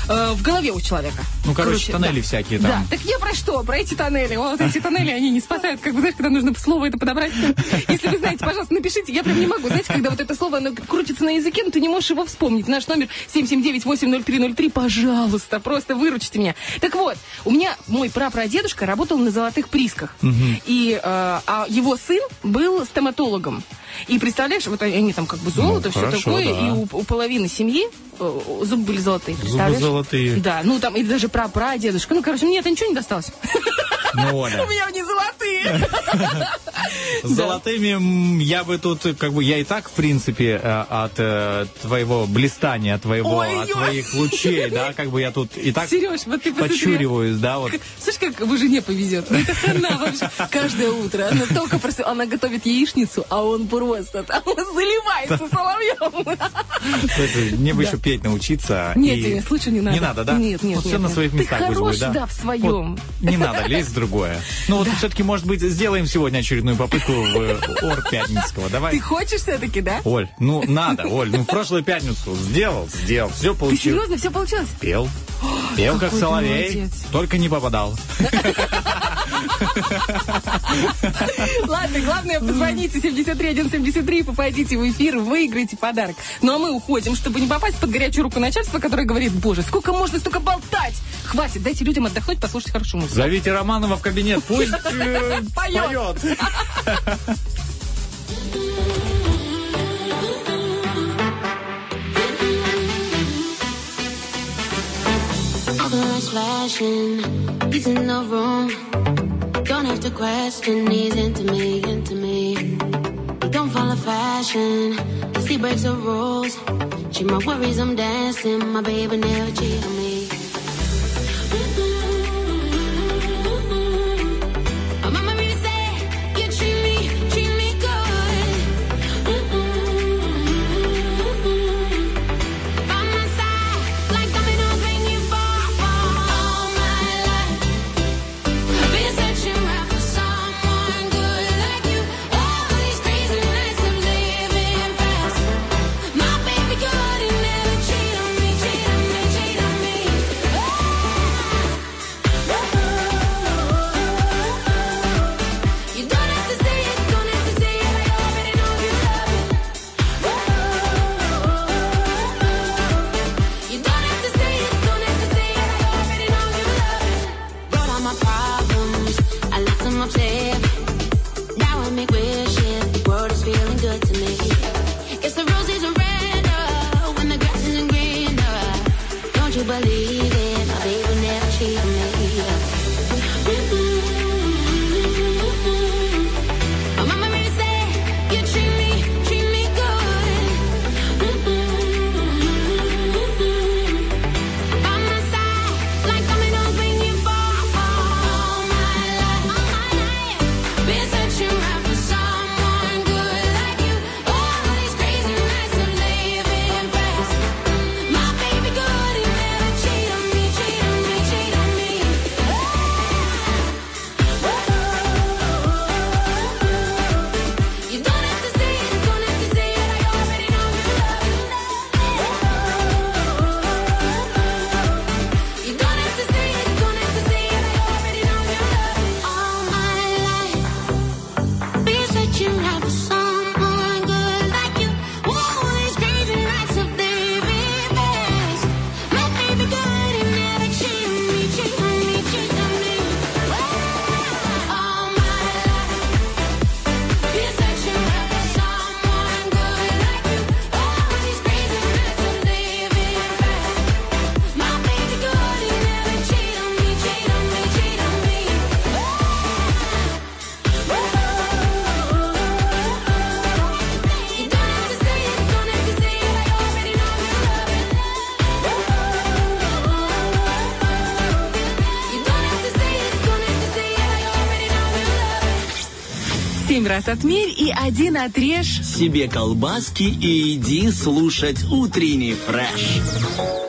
э, в голове у человека. Ну, короче, тоннели всякие там. Да, так я про что? Про эти тоннели. Вот эти тоннели, они не спасают. Как бы, знаешь, когда нужно слово это подобрать. Если вы знаете, пожалуйста, напишите. Я прям не могу. Знаете, когда вот это слово, оно крутится на языке, но ты не можешь его вспомнить. Наш номер 779-80303. Пожалуйста, просто выручите меня. Так вот, у меня мой прапрадедушка работал на золотых присках. И, э, а его сын был стоматологом. И представляешь, вот они там как бы золото, Ну, все хорошо, такое, да. и у, у половины семьи зубы были золотые. Зубы золотые. Да, ну там и даже про прадедушка. Ну, короче, мне это ничего не досталось. Ну, Оля. У меня они золотые. Золотыми я бы тут, э, как бы, я и так, в принципе, э, от э, твоего блистания, от твоего, от твоих лучей, да, как бы я тут и так Сереж, вот ты посмотри. подчуриваюсь, да, вот. Слышишь, как его жене повезет? Это хана вообще. Каждое утро. Она только просто, она готовит яичницу, а он просто там заливается соловьем. Мне бы еще петь научиться. Нет, и- Денис, лучше не надо. Не надо, да? Нет, нет, Вот нет, все на нет. своих Ты местах пусть хорош, будет, да? да, в своем. Вот, не надо лезть в другое. Ну вот все-таки, может быть, сделаем сегодня очередную попытку в э, Ор Пятницкого. Давай. Ты хочешь все-таки, да? Оль, ну надо, Оль, ну в прошлую пятницу сделал, сделал, все Ты получил. серьезно, все получилось? Пел. Пел как ты соловей, только не попадал. Ладно, главное, позвоните 73173, попадите в эфир, выиграйте подарок. Ну а мы уходим, чтобы не попасть под горячую руку начальства, которое говорит, боже, сколько можно столько болтать? Хватит, дайте людям отдохнуть, послушать хорошую музыку. Зовите Романова в кабинет, пусть э, Поет. flashing, he's in the room. Don't have to question, he's into me, into me. Don't follow fashion, cause he breaks the rules. She my worries, I'm dancing, my baby never cheat on me. Раз отмерь и один отрежь. Себе колбаски и иди слушать утренний фреш.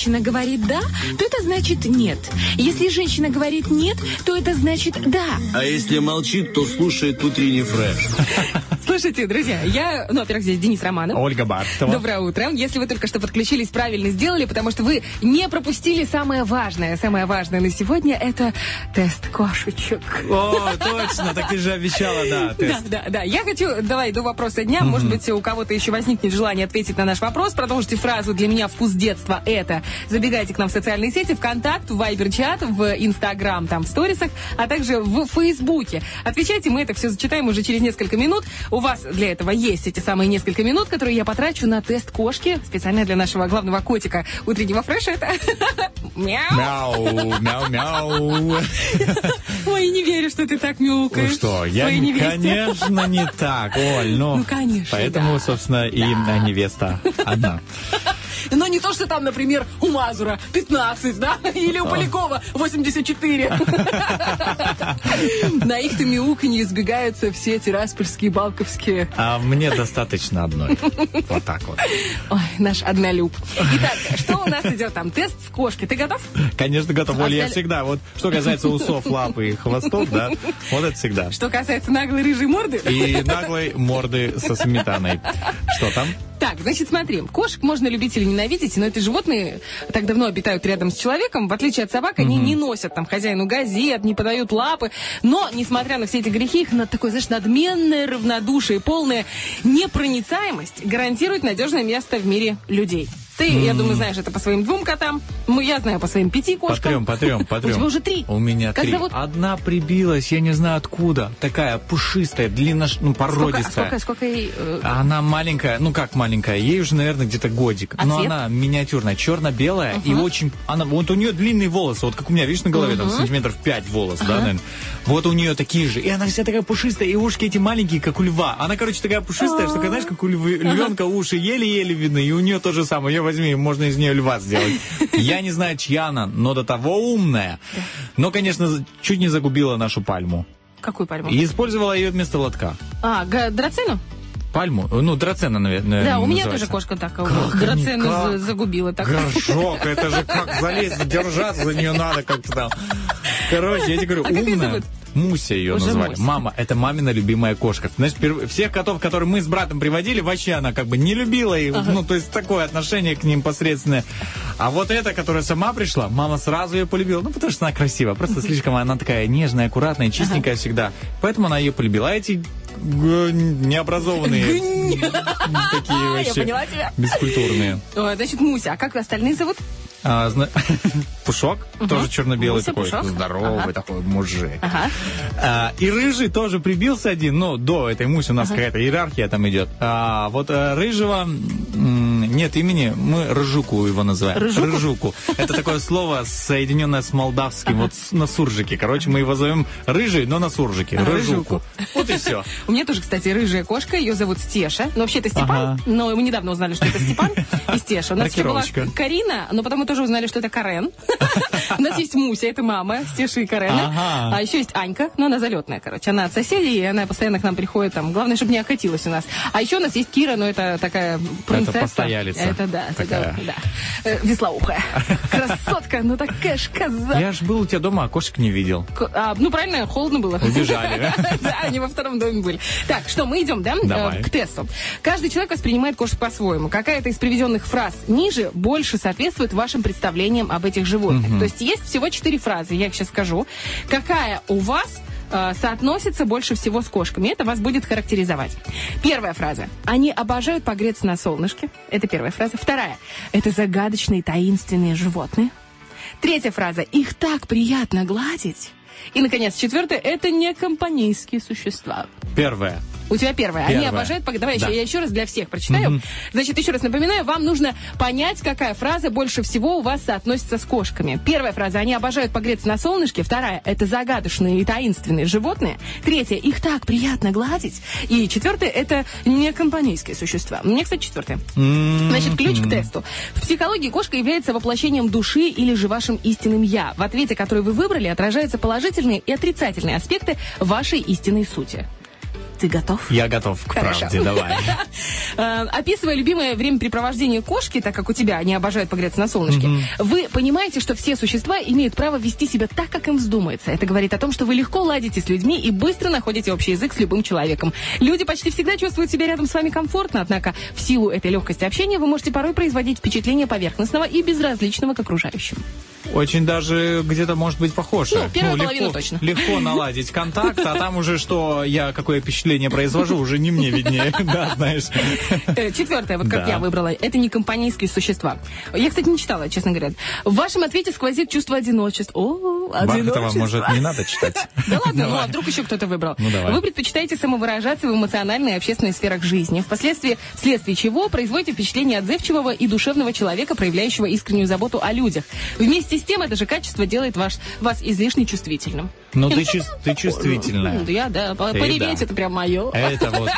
Женщина говорит «да», то это значит «нет». Если женщина говорит «нет», то это значит «да». А если молчит, то слушает утренний фреш. Слушайте, друзья, я, ну, во-первых, здесь Денис Романов. Ольга Бархтова. Доброе утро. Если вы только что подключились, правильно сделали, потому что вы не пропустили самое важное. Самое важное на сегодня – это тест кошечек. О, точно, так ты же обещала, да, Да, тест. да, да. Я хочу, давай, до вопроса дня. Может быть, у кого-то еще возникнет желание ответить на наш вопрос. Продолжите фразу «Для меня вкус детства – это». Забегайте к нам в социальные сети, ВКонтакт, в Вайбер-чат, в Инстаграм, там, в сторисах, а также в Фейсбуке. Отвечайте, мы это все зачитаем уже через несколько минут. У вас для этого есть эти самые несколько минут, которые я потрачу на тест кошки, специально для нашего главного котика утреннего фреша. Это мяу. Мяу, мяу, мяу. Ой, не верю, что ты так Ну мяукаешь. что, я, невесте. конечно, не так, Оль, ну. Ну, конечно, Поэтому, да. собственно, и э, невеста одна. Но не то, что там, например, у Мазура 15, да? Или у Полякова 84. На их-то мяуканье избегаются все тираспольские, балковские. А мне достаточно одной. Вот так вот. Ой, наш однолюб. Итак, что у нас идет там? Тест с кошки. Ты готов? Конечно, готов. Оль, я всегда. Вот что касается усов, лап и хвостов, да, вот это всегда. Что касается наглой рыжей морды, И наглой морды со сметаной. Что там? Так, значит, смотри, кошек можно любить или ненавидеть, но эти животные так давно обитают рядом с человеком. В отличие от собак, они не носят там хозяину газет, не подают лапы. Но, несмотря на все эти грехи, их на такое, знаешь, надменное равнодушие, полная непроницаемость гарантирует надежное место в мире людей. Ты, я думаю, знаешь это по своим двум котам. Ну, я знаю по своим пяти кошкам. Потрем, потрем, потрем. У тебя уже три. У меня Как три. зовут? Одна прибилась, я не знаю откуда. Такая пушистая, длинно, ну, Сколько, породистая. сколько, сколько ей... э, Она маленькая, ну как маленькая, ей уже, наверное, где-то годик. А Но цвет? она миниатюрная, черно-белая и очень... Она, вот у нее длинные волосы, вот как у меня, видишь, на голове, там сантиметров 5 волос, да, наверное. Вот у нее такие же. И она вся такая пушистая, и ушки эти маленькие, как у льва. Она, короче, такая пушистая, что, знаешь, как у львенка уши еле-еле видны, и у нее то же самое. Ее возьми, можно из нее льва сделать. Я не знаю, чья она, но до того умная. Но, конечно, чуть не загубила нашу пальму. Какую пальму? И использовала ее вместо лотка. А, драцину? Пальму? Ну, драцена, наверное. Да, у меня называется. тоже кошка так. Как Драцену как? загубила так. Горшок, это же как залезть, держаться за нее надо как-то там. Короче, я тебе говорю, А умная. Муся ее Уже назвали. Муся. Мама, это мамина любимая кошка. Перв- всех котов, которые мы с братом приводили, вообще она как бы не любила их. Ну, то есть такое отношение к ним посредственное. А вот эта, которая сама пришла, мама сразу ее полюбила. Ну, потому что она красивая. Просто слишком она такая нежная, аккуратная, чистенькая всегда. Поэтому она ее полюбила. А эти необразованные такие Я вообще поняла тебя. бескультурные. Значит, Муся, а как остальные зовут? А, зна- Пушок, тоже черно-белый такой, Пушок. здоровый Ага. такой мужик. Ага. А, и рыжий тоже прибился один, но до этой Муси у нас какая-то иерархия там идет. А, вот а, рыжего м, нет имени, мы Рыжуку его называем. Рыжуку? Рыжуку. Это такое слово, соединенное с молдавским, вот на суржике. Короче, мы его зовем рыжий, но на суржике. Рыжуку. Вот и все. У меня тоже, кстати, рыжая кошка, ее зовут Стеша. Ну, вообще, это Степан, но мы недавно узнали, что это Степан и Стеша. У нас еще была. Карина, но потом мы тоже узнали, что это Карен. У нас есть Муся, это мама Стеши и Карена. А еще есть Анька, но она залетная, короче. Она от соседей, и она постоянно к нам приходит. Там. Главное, чтобы не окатилась у нас. А еще у нас есть Кира, но это такая принцесса. Постоялица Это да, это такая. да. да. Э, Веслоухая. Красотка, ну такая ж коза. Я ж был у тебя дома, а кошек не видел. К- а, ну, правильно, холодно было. Убежали. Да, они во втором доме были. Так, что, мы идем, да, Давай. э, к тесту. Каждый человек воспринимает кошек по-своему. Какая-то из приведенных фраз ниже больше соответствует вашим представлениям об этих животных. То есть есть всего четыре фразы, я их сейчас скажу. Какая у вас э, соотносится больше всего с кошками. Это вас будет характеризовать. Первая фраза. Они обожают погреться на солнышке. Это первая фраза. Вторая. Это загадочные таинственные животные. Третья фраза. Их так приятно гладить. И, наконец, четвертое. Это не компанейские существа. Первое. У тебя первое. Они обожают... Давай Да. еще, я еще раз для всех прочитаю. Значит, еще раз напоминаю, вам нужно понять, какая фраза больше всего у вас соотносится с кошками. Первая фраза. Они обожают погреться на солнышке. Вторая. Это загадочные и таинственные животные. Третья. Их так приятно гладить. И четвертое. Это не компанейские существа. Мне, кстати, четвертое. Значит, ключ к тесту. В психологии кошка является воплощением души или же вашим истинным «я». В ответе, который вы выбрали, отражаются положительные и отрицательные аспекты вашей истинной сути. Ты готов? Я готов к Хорошо. правде, давай. Э, Описывая любимое времяпрепровождение кошки, так как у тебя они обожают погреться на солнышке, вы понимаете, что все существа имеют право вести себя так, как им вздумается. Это говорит о том, что вы легко ладите с людьми и быстро находите общий язык с любым человеком. Люди почти всегда чувствуют себя рядом с вами комфортно, однако в силу этой легкости общения вы можете порой производить впечатление поверхностного и безразличного к окружающим. Очень даже где-то может быть похоже. Ну, первая легко, половина точно. Легко наладить контакт, а там уже что я какое впечатление произвожу, уже не мне виднее. Да, знаешь. Э, Четвертое, вот как я выбрала, это не компанейские существа. Я, кстати, не читала, честно говоря. В вашем ответе сквозит чувство одиночества. О, одиночество. может, не надо читать? Да ладно, ну а вдруг еще кто-то выбрал? Ну. Вы предпочитаете самовыражаться в эмоциональной и общественной сферах жизни, впоследствии, вследствие чего производите впечатление отзывчивого и душевного человека, проявляющего искреннюю заботу о людях. Вместе с тем, это же качество делает ваш, вас излишне чувствительным. Ну, ты, чувс- ты Ну, чувствительная. да, я, да, по- это прям мое. Это вот.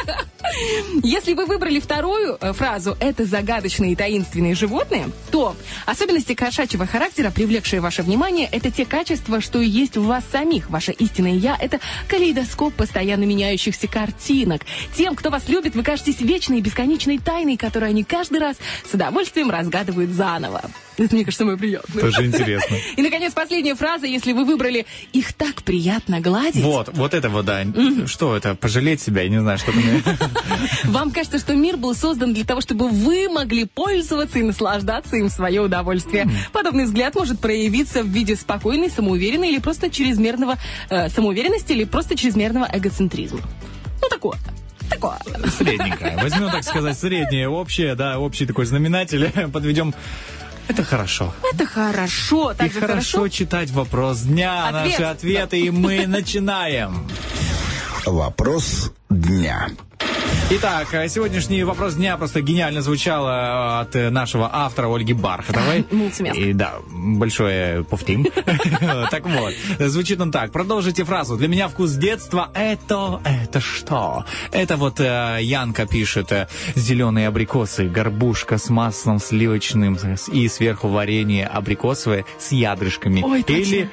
Если вы выбрали вторую э, фразу «это загадочные и таинственные животные», то особенности кошачьего характера, привлекшие ваше внимание, это те качества, что и есть в вас самих. Ваше истинное «я» — это калейдоскоп постоянно меняющихся картинок. Тем, кто вас любит, вы кажетесь вечной и бесконечной тайной, которую они каждый раз с удовольствием разгадывают заново. Это, мне кажется, самое приятное. Тоже интересно. И, наконец, последняя фраза, если вы выбрали «их так приятно гладить». Вот, вот это вот, да. Что это? Пожалеть себя, я не знаю, что-то мне... Вам кажется, что мир был создан для того, чтобы вы могли пользоваться и наслаждаться им в свое удовольствие. Подобный взгляд может проявиться в виде спокойной, самоуверенной или просто чрезмерного э, самоуверенности или просто чрезмерного эгоцентризма. Ну, такое. Такое. Средненькое. Возьмем, так сказать, среднее, общее, да, общий такой знаменатель. Подведем. Это хорошо. Это хорошо. И Так же хорошо читать вопрос дня, Ответ. наши ответы, и мы начинаем. Вопрос дня. Итак, э, сегодняшний вопрос дня просто гениально звучал э, от э, нашего автора Ольги Бархатовой. И да, большое повтим. Так вот, звучит он так. Продолжите фразу. Для меня вкус детства это... Это что? Это вот Янка пишет. Зеленые абрикосы, горбушка с маслом сливочным и сверху варенье абрикосовое с ядрышками. Ой. Или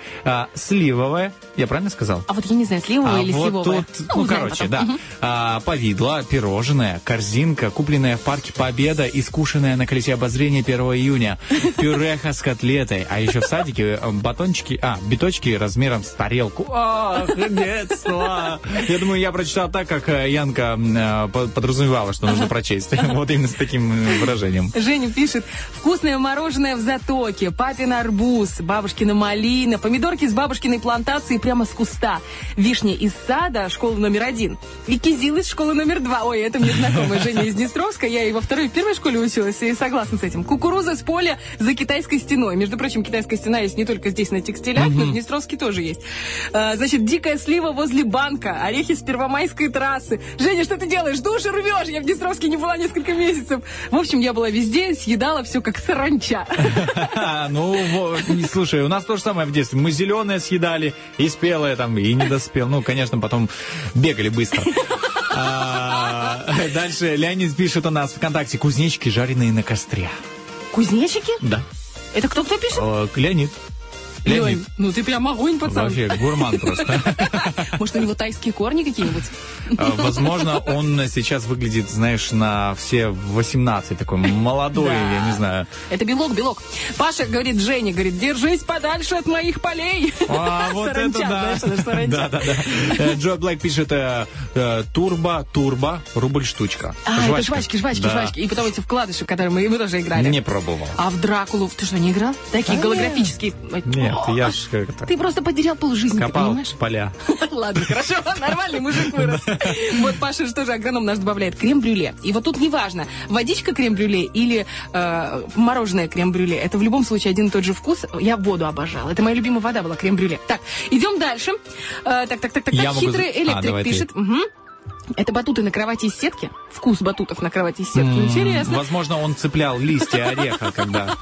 сливовое. Я правильно сказал? А вот я не знаю, сливовое А или сливовое. ну, узнаем короче, да. А, повидло, пирожное, корзинка, купленная в парке Победа и скушенная на колесе обозрения 1 июня. Пюреха с котлетой. А еще в садике э, батончики, а, биточки размером с тарелку. Ах, детство! Я думаю, я прочитал так, как э, Янка э, по- подразумевала, что нужно прочесть. Вот именно с таким выражением. Женя пишет, вкусное мороженое в затоке, папин арбуз, бабушкина малина, помидорки с бабушкиной плантации прямо с куста, вишня из сада, школа номер один, и кизил из школы номер два. Ой, это мне знакомая Женя из Днестровска, я и во второй, и в первой школе училась, и согласна с этим. Кукуруза с поля за китайской стеной. Между прочим, китайская стена есть не только здесь на текстилях, но в Днестровске тоже есть. А, значит, дикая слива возле банка, орехи с первомайской трассы. Женя, что ты делаешь? Души рвешь! Я в Днестровске не была несколько месяцев. В общем, я была везде, съедала все как саранча. Ну, слушай, у нас то же самое в детстве. Мы зеленое съедали, и спелое там, и не доспел. Ну, конечно, потом бегали быстро. А, Дальше Леонид пишет у нас ВКонтакте кузнечики, жареные на костре. Кузнечики? Да. Это кто кто пишет? Э, Леонид. Леонид. ну ты прям огонь, пацан. Вообще гурман просто. Может, у него тайские корни какие-нибудь? Э, Возможно, он сейчас выглядит, знаешь, на все 18, такой молодой, я не знаю. Это белок, белок. Паша говорит, Женя, говорит, держись подальше от моих полей. А, вот это да. Да, да, да. Э, Джо Блэк пишет э, э, турбо, турбо, рубль штучка. А, это жвачки, жвачки, жвачки. И потом эти вкладыши, которые мы, тоже играли. Не пробовал. А в Дракулу ты что, не играл? Такие голографические. Нет, я ж как-то Ты просто потерял полжизни, ты понимаешь? поля. Ладно, хорошо, нормальный мужик вырос. Вот Паша же тоже агроном наш добавляет крем-брюле. И вот тут неважно, водичка крем-брюле или э, мороженое крем-брюле. Это в любом случае один и тот же вкус. Я воду обожала. Это моя любимая вода была, крем-брюле. Так, идем дальше. Э, так, так, так, так, Я могу Хитрый за- А, электрик давай ты. пишет. Это батуты на кровати из сетки. Вкус батутов на кровати из сетки. Интересно. Возможно, он цеплял листья ореха, когда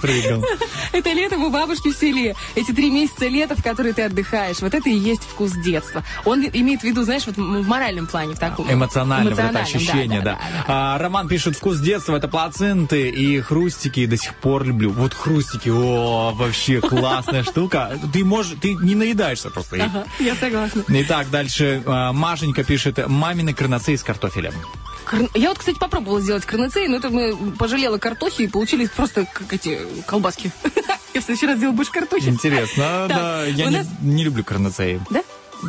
прыгал. Это летом у бабушки в селе. Эти три месяца лета, в которые ты отдыхаешь. Вот это и есть вкус детства. Он имеет в виду, знаешь, вот в моральном плане, в таком. Эмоционально, вот это эмоциональном, ощущение, да. А, Роман пишет, вкус детства, это плаценты и хрустики, до сих пор люблю. Вот хрустики, о, вообще классная штука. Ты можешь, ты не наедаешься просто. Ага, я согласна. Итак, дальше а, Машенька пишет, мамины карнацеи с картофелем. Я вот, кстати, попробовала сделать карнацей, но это мы пожалела картохи и получились просто как эти колбаски. Я в следующий раз сделаю больше картохи. Интересно, да. Я не, люблю карнацеи. Да?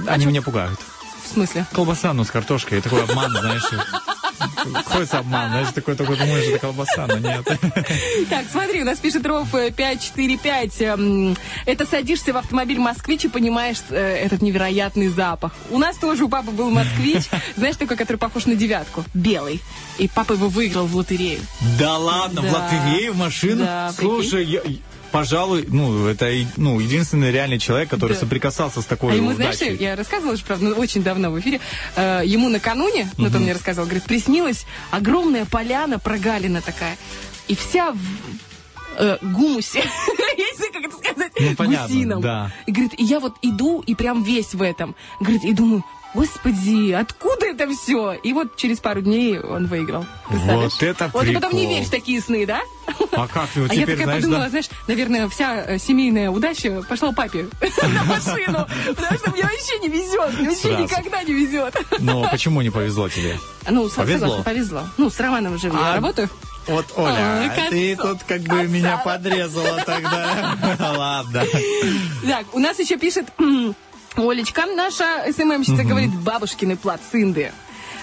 Они меня пугают. В смысле? Колбаса, ну, с картошкой. Такой обман, знаешь. Кроется обман, знаешь, такой, такой, думаешь, это колбаса, но нет. Так, смотри, у нас пишет Ров э, 545. эм, Это садишься в автомобиль «Москвич» и понимаешь э, этот невероятный запах. У нас тоже у папы был «Москвич», знаешь, такой, который похож на девятку, белый. И папа его выиграл в лотерею. Да ладно, в лотерею, в машину? Слушай, я- пожалуй, ну, это ну, единственный реальный человек, который Да. соприкасался с такой А ему, знаешь, удачей. я рассказывала же, правда, ну, очень давно в эфире, э, ему накануне, ну, то мне рассказывал, говорит, приснилась огромная поляна, прогалина такая, и вся в э, гумусе, знаю, как это сказать, Ну, понятно, гусином. да. И говорит, и я вот иду, и прям весь в этом. Говорит, и думаю, господи, откуда это все? И вот через пару дней он выиграл. Представляешь? Вот это Вот и потом не прикол. веришь в такие сны, да? А как ты вот А я такая знаешь, подумала, да? знаешь, наверное, вся э, семейная удача пошла папе на машину, потому что мне вообще не везет, мне вообще никогда не везет. Но почему не повезло тебе? Ну, Повезло. повезло. Ну, с Романом же я А, работаю. Вот, Ой, Оля, ты кольцо. тут как бы меня подрезала тогда. Ладно. Так, у нас еще пишет Олечка, наша СММщица, говорит, бабушкины плацинды.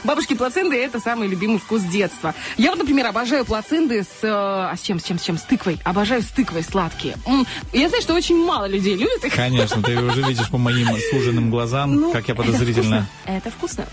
Бабушки плаценты это самый любимый вкус детства. Я вот, например, обожаю плаценты с... э, А с чем, с чем, с чем? С тыквой. Обожаю с тыквой сладкие. Я знаю, что очень мало людей любит их. Конечно, ты уже видишь по моим суженным глазам, Ну, как я это подозрительно. вкусно. Это вкусно.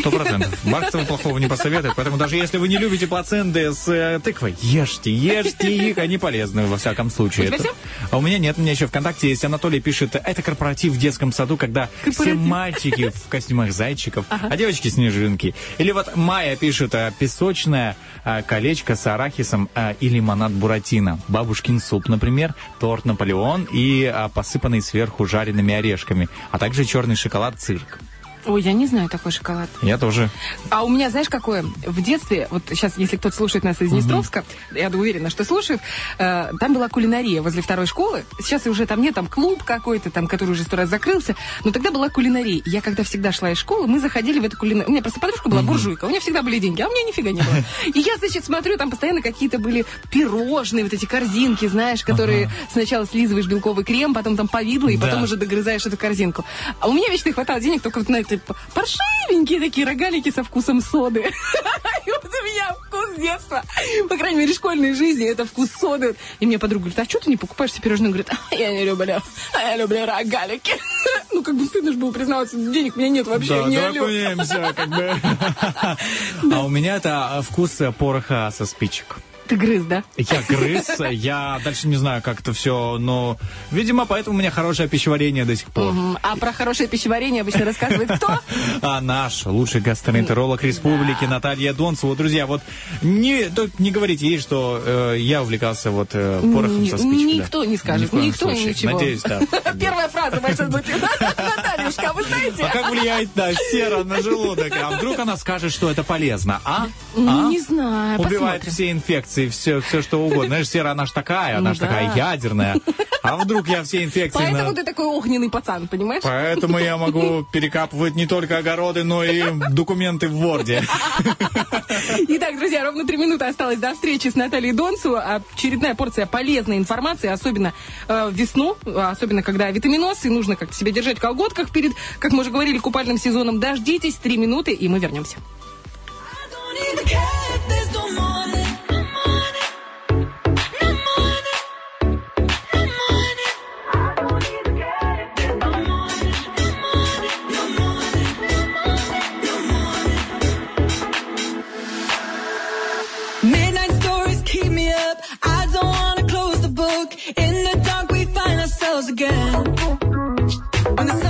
Сто процентов. Марк вам плохого не посоветует, поэтому даже если вы не любите плаценты с э, тыквой, ешьте, ешьте их, они полезны во всяком случае. У Это-? А у меня нет, у меня еще ВКонтакте есть. Анатолий пишет, это корпоратив в детском саду, когда все Корпоратив. мальчики в костюмах зайчиков, а девочки снежинки. Или вот Майя пишет, э, песочное э, колечко с арахисом э, и лимонад буратино. Бабушкин суп, например, торт Наполеон и посыпанный сверху жареными орешками, а также черный шоколад цирк. Ой, я не знаю такой шоколад. Я тоже. А у меня, знаешь, какое? В детстве, вот сейчас, если кто-то слушает нас из Днестровска, я уверена, что слушает, э, там была кулинария возле второй школы. Сейчас уже там нет, там клуб какой-то, там, который уже сто раз закрылся. Но тогда была кулинария. Я когда всегда шла из школы, мы заходили в эту кулинарию. У меня просто подружка была буржуйка, у нее всегда были деньги, а у меня нифига не было. И я, значит, смотрю, там постоянно какие-то были пирожные, вот эти корзинки, знаешь, которые сначала слизываешь белковый крем, потом там повидло, и Да. потом уже догрызаешь эту корзинку. А у меня вечно хватало денег только вот на эти п- паршивенькие такие рогалики со вкусом соды. И вот у меня вкус детства, по крайней мере, школьной жизни, это вкус соды. И мне подруга говорит, а что ты не покупаешь себе пирожные? Говорит, «А, я не люблю, а я люблю рогалики. Ну, как бы стыдно же было признаваться, денег у меня нет вообще, Да, не давай люблю. поменяемся, как бы. А у меня это э, вкус пороха со спичек. Ты грыз, да? Я грыз, я дальше не знаю, как это все, но, видимо, поэтому у меня хорошее пищеварение до сих пор. Мгм. А про хорошее пищеварение обычно рассказывает кто? А наш лучший гастроэнтеролог республики Наталья Донцева. Друзья, вот не, только не говорите ей, что э, я увлекался вот э, порохом со Ни- спичек. да. Никто не скажет, Ни в коем никто случае. ничего. Надеюсь, да. Первая фраза ваша будет. Натальюшка, а вы знаете? А как влияет, да, сера на желудок? А вдруг она скажет, что это полезно, а? Ну, А? не знаю, Убивает посмотрим. все инфекции, все, все что угодно. Знаешь, сера, она ж такая, она Ну ж да. такая ядерная. А вдруг я все инфекции... на- Поэтому ты такой огненный пацан, понимаешь? Поэтому я могу перекапывать не только огороды, но и документы в Ворде. Итак, друзья, ровно три минуты осталось до встречи с Натальей Донцу. Очередная порция полезной информации, особенно э, весну, особенно когда витаминоз, и нужно как-то себя держать в колготках перед, как мы уже говорили, купальным сезоном. Дождитесь, три минуты, и мы вернемся. Midnight again. When the sun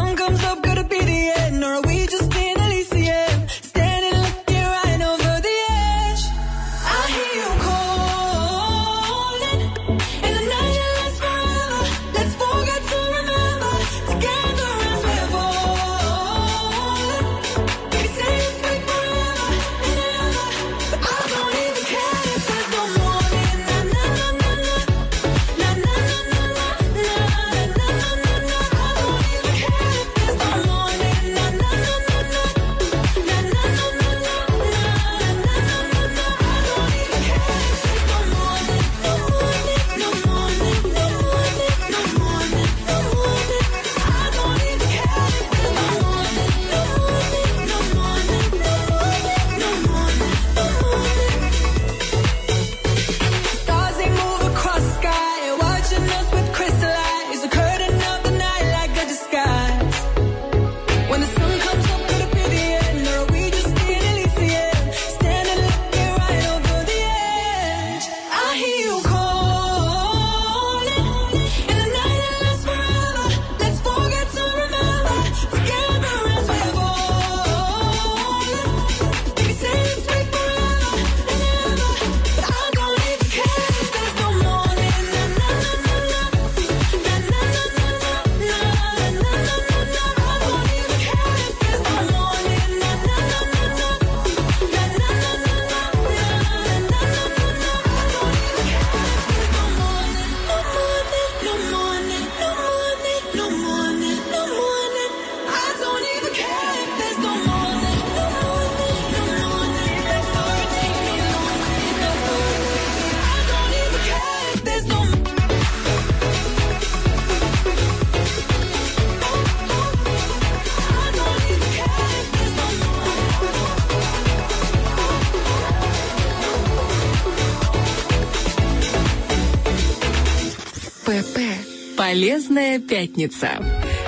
Полезная пятница.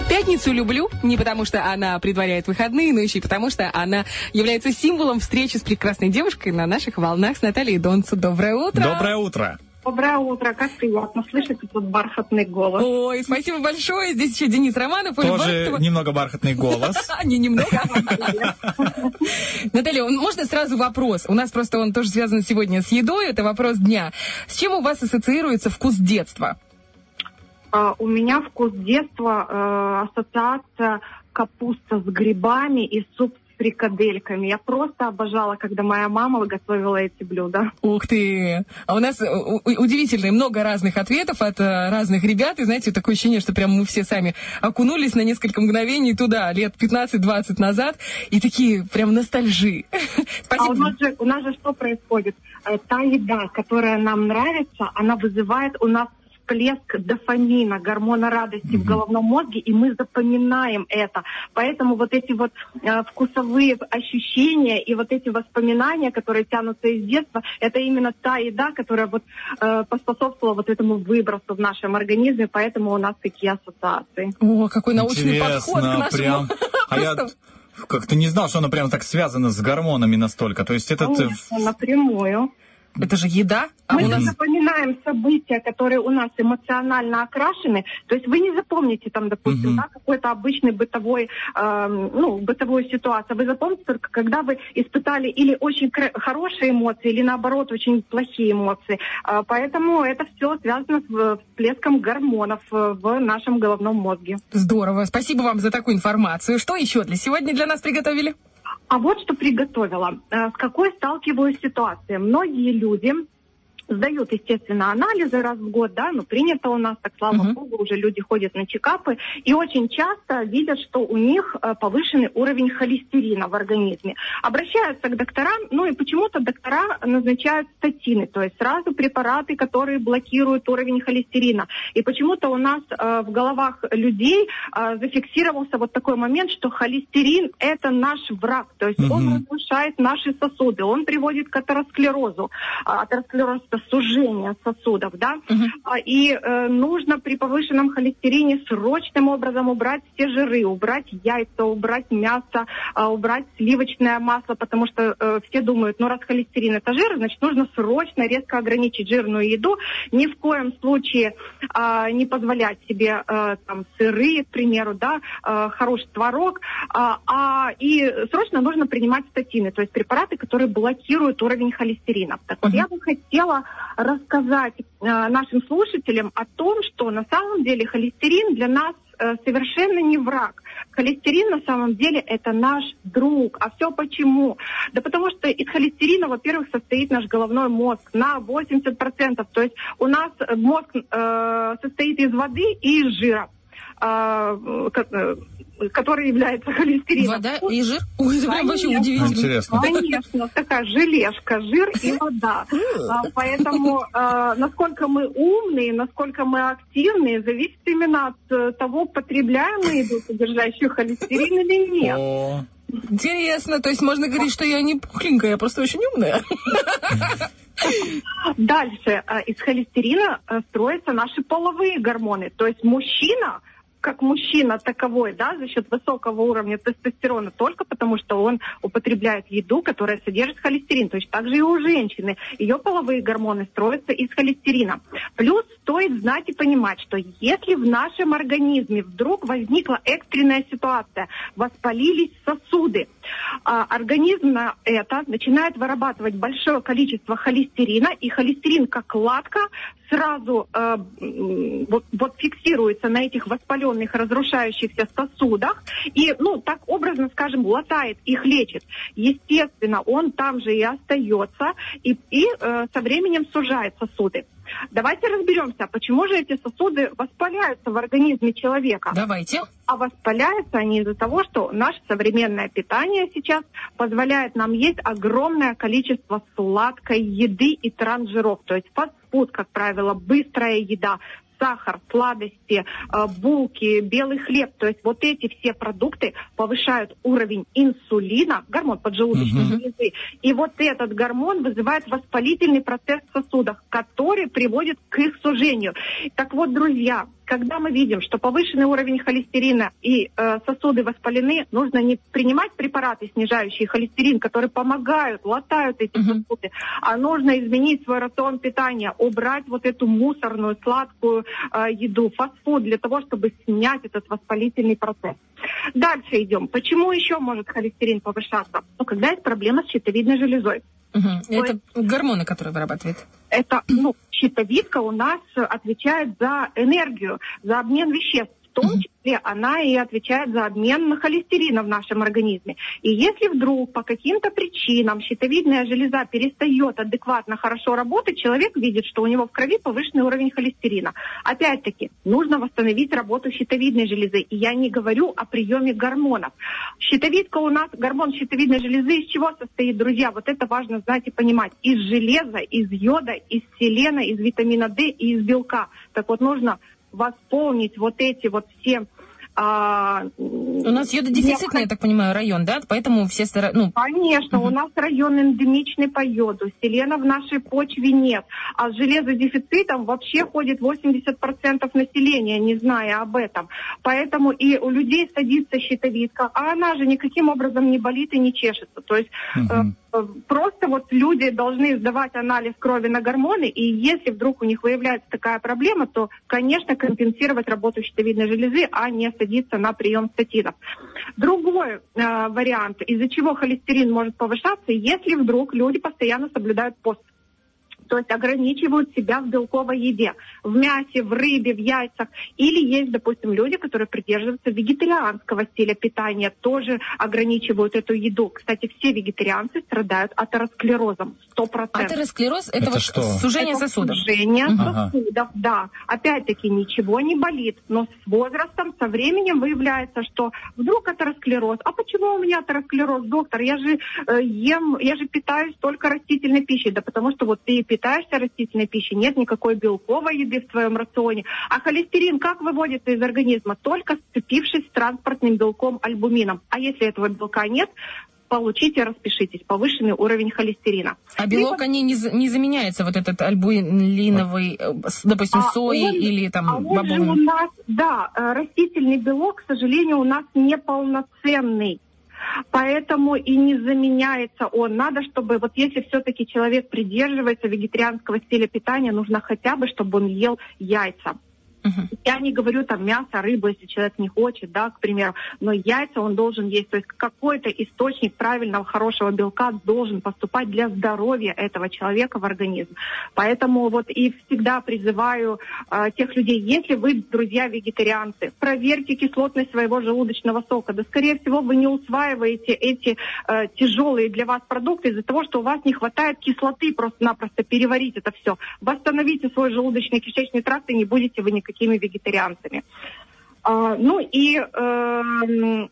Пятницу люблю не потому, что она предваряет выходные, но еще и потому, что она является символом встречи с прекрасной девушкой на наших волнах с Натальей Донцу. Доброе утро. Доброе утро. Доброе утро, как приятно слышать этот бархатный голос. Ой, спасибо большое. Здесь еще Денис Романов. Тоже Бархатова. немного бархатный голос. Не немного. Наталья, он- можно сразу вопрос? У нас просто он тоже связан сегодня с едой. Это вопрос дня. С чем у вас ассоциируется вкус детства? А, У меня вкус детства, э, ассоциация капуста с грибами и суп с фрикадельками. Я просто обожала, когда моя мама готовила эти блюда. Ух ты! А у нас э, удивительно много разных ответов от э, разных ребят. И знаете, такое ощущение, что прям мы все сами окунулись на несколько мгновений туда, лет 15-20 назад. И такие прям ностальжи. А у Спасибо. нас, же, у нас же что происходит? Та еда, которая нам нравится, она вызывает у нас всплеск дофамина, гормона радости в головном мозге, и мы запоминаем это. Поэтому вот эти вот э, вкусовые ощущения и вот эти воспоминания, которые тянутся из детства, это именно та еда, которая вот э, поспособствовала вот этому выбросу в нашем организме, поэтому у нас такие ассоциации. О, какой научный Интересно, подход к нашему... прям. А я как-то не знал, что оно прям так связано с гормонами настолько. То есть этот... э, Конечно, напрямую. Это же еда, а Мы у нас... запоминаем события, которые у нас эмоционально окрашены. То есть вы не запомните там, допустим, Мгм. да, какой-то обычный бытовой, эм, ну, бытовую ситуацию. Вы запомните только, когда вы испытали или очень хорошие эмоции, или наоборот очень плохие эмоции. А, поэтому это все связано с э, всплеском гормонов э, в нашем головном мозге. Здорово. Спасибо вам за такую информацию. Что еще для сегодня для нас приготовили? А вот что приготовила. Э, С какой сталкиваюсь ситуацией. Многие люди сдают, естественно, анализы раз в год, да, ну, принято у нас, так слава Мгм. богу, уже люди ходят на чекапы, и очень часто видят, что у них э, повышенный уровень холестерина в организме. Обращаются к докторам, ну, и почему-то доктора назначают статины, то есть сразу препараты, которые блокируют уровень холестерина. И почему-то у нас э, в головах людей э, зафиксировался вот такой момент, что холестерин – это наш враг, то есть он Мгм. разрушает наши сосуды, он приводит к атеросклерозу. А Атеросклероз – это сужение сосудов, да? А, И э, нужно при повышенном холестерине срочным образом убрать все жиры, убрать яйца, убрать мясо, а, убрать сливочное масло, потому что э, все думают, ну раз холестерин это жир, значит нужно срочно резко ограничить жирную еду, ни в коем случае а, не позволять себе э, там сыры, к примеру, да, э, хороший творог, а, а, и срочно нужно принимать статины, то есть препараты, которые блокируют уровень холестерина. Так вот, я бы хотела рассказать э, нашим слушателям о том, что на самом деле холестерин для нас э, совершенно не враг. Холестерин на самом деле это наш друг. А все почему? Да потому что из холестерина, во-первых, состоит наш головной мозг на 80%. То есть у нас э, мозг э, состоит из воды и из жира. Ко- который является холестерином. Вода и жир? Ой, это прям вообще удивительно. Интересно. Конечно, такая желешка, жир и вода. А, Поэтому э, насколько мы умные, насколько мы активные, зависит именно от э, того, потребляем мы еду, содержащую холестерин или нет. Интересно, то есть можно говорить, что я не пухленькая, я просто очень умная. Дальше э, из холестерина строятся наши половые гормоны. То есть мужчина, как мужчина таковой, да, за счет высокого уровня тестостерона, только потому что он употребляет еду, которая содержит холестерин. То есть также и у женщины. Ее половые гормоны строятся из холестерина. Плюс стоит знать и понимать, что если в нашем организме вдруг возникла экстренная ситуация, воспалились сосуды, а, организм на это начинает вырабатывать большое количество холестерина, и холестерин как латка сразу э, вот, вот фиксируется на этих воспаленных, разрушающихся сосудах, и, ну, так образно скажем, латает их, лечит. Естественно, он там же и остается, и, и э, со временем сужает сосуды. Давайте разберемся, почему же эти сосуды воспаляются в организме человека. Давайте. А воспаляются они из-за того, что наше современное питание сейчас позволяет нам есть огромное количество сладкой еды и трансжиров. То есть фастфуд, как правило, быстрая еда, сахар, сладости, э, булки, белый хлеб. То есть вот эти все продукты повышают уровень инсулина, гормон поджелудочной железы. И вот этот гормон вызывает воспалительный процесс в сосудах, который приводит к их сужению. Так вот, друзья, когда мы видим, что повышенный уровень холестерина и э, сосуды воспалены, нужно не принимать препараты, снижающие холестерин, которые помогают, латают эти сосуды, а нужно изменить свой рацион питания, убрать вот эту мусорную, сладкую еду, фастфуд, для того, чтобы снять этот воспалительный процесс. Дальше идем. Почему еще может холестерин повышаться? Ну, когда есть проблема с щитовидной железой. Мгм. Это гормоны, которые вырабатывает. Это, ну, щитовидка у нас э, отвечает за энергию, за обмен веществ. В том числе она и отвечает за обмен холестерина в нашем организме. И если вдруг по каким-то причинам щитовидная железа перестает адекватно хорошо работать, человек видит, что у него в крови повышенный уровень холестерина. Опять-таки, нужно восстановить работу щитовидной железы. И я не говорю о приеме гормонов. Щитовидка у нас, гормон щитовидной железы из чего состоит, друзья? Вот это важно знать и понимать. Из железа, из йода, из селена, из витамина D и из белка. Так вот, нужно восполнить вот эти вот все а, У нас йододефицитный, я так понимаю, район, да? Поэтому все стараются... Ну, Конечно, у нас район эндемичный по йоду. Селена в нашей почве нет. А с железодефицитом вообще ходит 80% населения, не зная об этом. Поэтому и у людей садится щитовидка, а она же никаким образом не болит и не чешется. То есть э, просто вот люди должны сдавать анализ крови на гормоны, и если вдруг у них выявляется такая проблема, то, конечно, компенсировать работу щитовидной железы, а не садиться на прием статинов. Другой э, вариант, из-за чего холестерин может повышаться, если вдруг люди постоянно соблюдают пост. То есть ограничивают себя в белковой еде, в мясе, в рыбе, в яйцах. Или есть, допустим, люди, которые придерживаются вегетарианского стиля питания, тоже ограничивают эту еду. Кстати, все вегетарианцы страдают атеросклерозом, 100%. атеросклероз – это, Это вот что? сужение Это сосудов. Сужение Ага. сосудов, да. Опять-таки ничего не болит, но с возрастом, со временем выявляется, что вдруг атеросклероз. А почему у меня атеросклероз, доктор? Я же э, ем, я же питаюсь только растительной пищей. Да потому что вот ты и питаешься растительной пищей, нет никакой белковой еды в твоем рационе. А холестерин как выводится из организма? Только сцепившись с транспортным белком альбумином. А если этого белка нет, получите, распишитесь, повышенный уровень холестерина. А белок, они не, не заменяется, вот этот альбулиновый, э, допустим, А сои он- или там а он же у бобовый. нас, да, э, растительный белок, к сожалению, у нас неполноценный. Поэтому и не заменяется он. Надо, чтобы вот если все-таки человек придерживается вегетарианского стиля питания, нужно хотя бы, чтобы он ел яйца. Я не говорю там мясо, рыбу, если человек не хочет, да, к примеру, но яйца он должен есть. То есть какой-то источник правильного, хорошего белка должен поступать для здоровья этого человека в организм. Поэтому вот и всегда призываю э, тех людей, если вы, друзья, вегетарианцы, проверьте кислотность своего желудочного сока. Да, скорее всего, вы не усваиваете эти э, тяжелые для вас продукты из-за того, что у вас не хватает кислоты просто-напросто переварить это все. Восстановите свой желудочно-кишечный тракт, и не будете вы никакими вегетарианцами. А, ну и эм,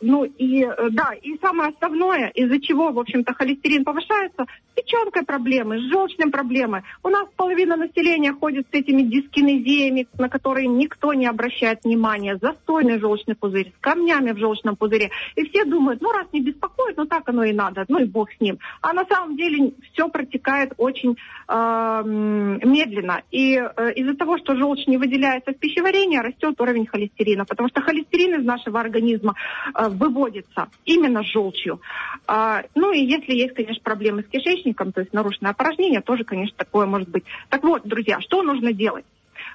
ну и э, да, и самое основное, из-за чего, в общем-то, холестерин повышается, с печенкой проблемы, с желчным проблемы. У нас половина населения ходит с этими дискинезиями, на которые никто не обращает внимания. Застойный желчный пузырь, с камнями в желчном пузыре. И все думают, ну раз не беспокоит, ну так оно и надо, ну и бог с ним. А на самом деле все протекает очень э, медленно. И э, из-за того, что желчь не выделяется в пищеварении, растет уровень холестерина. Потому что холестерин из нашего организма э, выводится именно желчью. А, ну и если есть, конечно, проблемы с кишечником, то есть нарушенное опорожнение, тоже, конечно, такое может быть. Так вот, друзья, что нужно делать?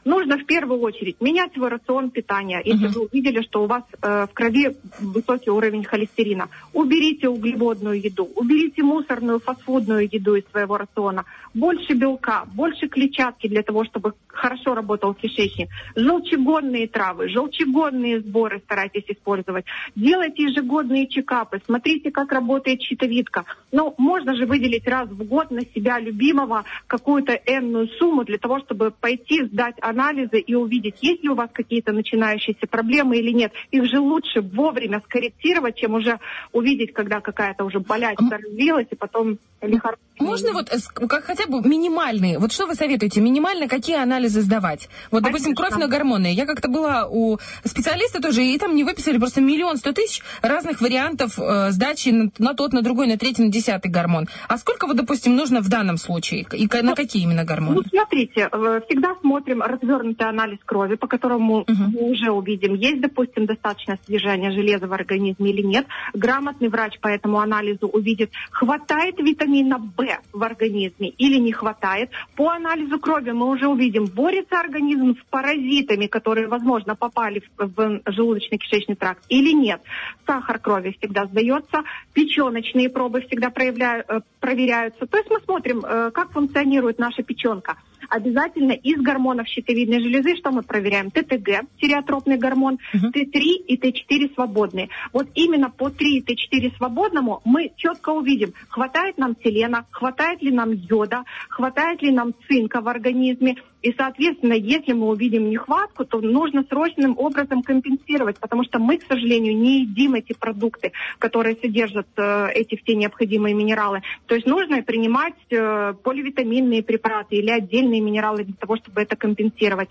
Нужно в первую очередь менять свой рацион питания. Если вы увидели, что у вас э, в крови высокий уровень холестерина, уберите углеводную еду, уберите мусорную фастфудную еду из своего рациона. Больше белка, больше клетчатки для того, чтобы хорошо работал кишечник. Желчегонные травы, желчегонные сборы старайтесь использовать. Делайте ежегодные чекапы, смотрите, как работает щитовидка. Но можно же выделить раз в год на себя любимого какую-то энную сумму для того, чтобы пойти сдать анализы и увидеть, есть ли у вас какие-то начинающиеся проблемы или нет. Их же лучше вовремя скорректировать, чем уже увидеть, когда какая-то уже болячка развилась, и потом лихорадка можно вот э, как хотя бы минимальные, вот что вы советуете, минимально какие анализы сдавать? Вот, допустим, кровь на гормоны. Я как-то была у специалиста тоже, и там мне выписали просто миллион сто тысяч разных вариантов э, сдачи на, на тот, на другой, на третий, на десятый гормон. А сколько вот, допустим, нужно в данном случае? И на какие именно гормоны? Ну, смотрите, э, всегда смотрим развернутый анализ крови, по которому мы уже увидим, есть, допустим, достаточное содержание железа в организме или нет. Грамотный врач по этому анализу увидит, хватает витамина В в организме или не хватает. По анализу крови мы уже увидим, борется организм с паразитами, которые, возможно, попали в, в желудочно-кишечный тракт или нет. Сахар крови всегда сдается, печеночные пробы всегда проявляю- э, проверяются. То есть мы смотрим, э, как функционирует наша печенка. Обязательно из гормонов щитовидной железы, что мы проверяем? ТТГ, тиреотропный гормон, Т3 и Т4 свободные. Вот именно по 3 и Т4 свободному мы четко увидим, хватает нам селена, хватает ли нам йода, хватает ли нам цинка в организме. И, соответственно, если мы увидим нехватку, то нужно срочным образом компенсировать, потому что мы, к сожалению, не едим эти продукты, которые содержат э, эти все необходимые минералы. То есть нужно принимать э, поливитаминные препараты или отдельные минералы для того, чтобы это компенсировать.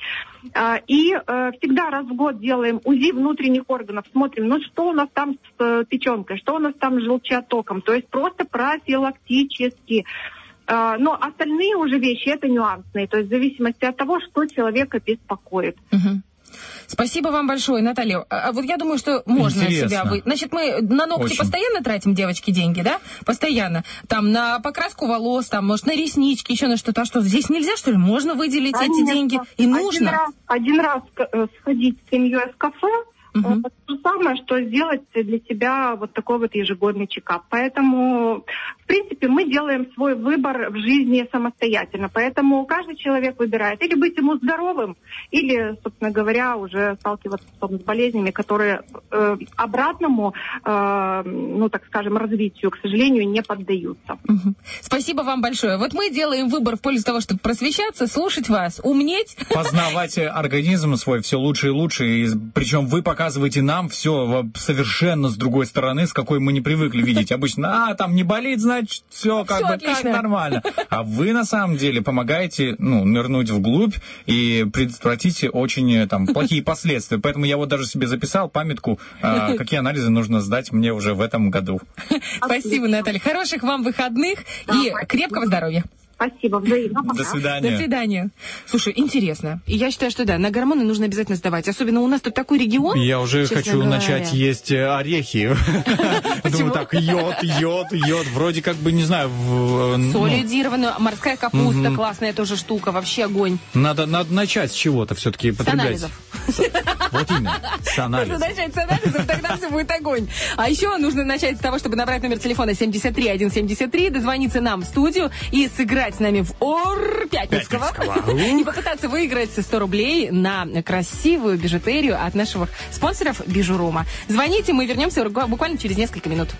А, И э, всегда раз в год делаем УЗИ внутренних органов, смотрим, ну что у нас там с э, печенкой, что у нас там с желчеотоком. То есть просто профилактически. А, Но остальные уже вещи это нюансные, то есть в зависимости от того, что человека беспокоит. Мгм. Спасибо вам большое, Наталья. А а вот я думаю, что можно Интересно. себя вы. Значит, мы на ногти Очень. постоянно тратим, девочки, деньги, да? Постоянно. Там на покраску волос, там, может, на реснички, еще на что-то. А что, здесь нельзя, что ли? Можно выделить эти Конечно. деньги? И Один нужно. раз, один раз э, сходить с семьей в кафе, Мгм. это то же самое, что сделать для себя вот такой вот ежегодный чекап. Поэтому, в принципе, мы делаем свой выбор в жизни самостоятельно. Поэтому каждый человек выбирает или быть ему здоровым, или, собственно говоря, уже сталкиваться потом с болезнями, которые э, обратному, э, ну, так скажем, развитию, к сожалению, не поддаются. Мгм. Спасибо вам большое. Вот мы делаем выбор в пользу того, чтобы просвещаться, слушать вас, умнеть. Познавать организм свой все лучше и лучше. И, причем вы показываете нам все совершенно с другой стороны, с какой мы не привыкли видеть. Обычно, а, там не болит, значит, все как Всё бы отлично. как нормально. А вы на самом деле помогаете, ну, нырнуть вглубь и предотвратить очень э, там плохие последствия. Поэтому я вот даже себе записал памятку, а, какие анализы нужно сдать мне уже в этом году. Спасибо, Наталья. Хороших вам выходных и крепкого здоровья. Спасибо, взаимно. До Пока. До свидания. свидания. Слушай, интересно. И я считаю, что да, на гормоны нужно обязательно сдавать. Особенно у нас тут такой регион. Я уже хочу говоря. начать есть э, орехи. Думаю, так, йод, йод, йод. Вроде как бы, не знаю, э, ну, Соль йодированную, морская капуста, классная тоже штука, вообще огонь. надо, начать с чего-то все-таки С потреблять. анализов. Вот именно, с Нужно анализов. начать с анализов, тогда все будет огонь. А еще нужно начать с того, чтобы набрать номер телефона 73173, дозвониться нам в студию и сыграть с нами в ОР Пятницкого. Пятницкого. И попытаться выиграть 100 рублей на красивую бижутерию от наших спонсоров Бижурума. Звоните, мы вернемся буквально через несколько минут.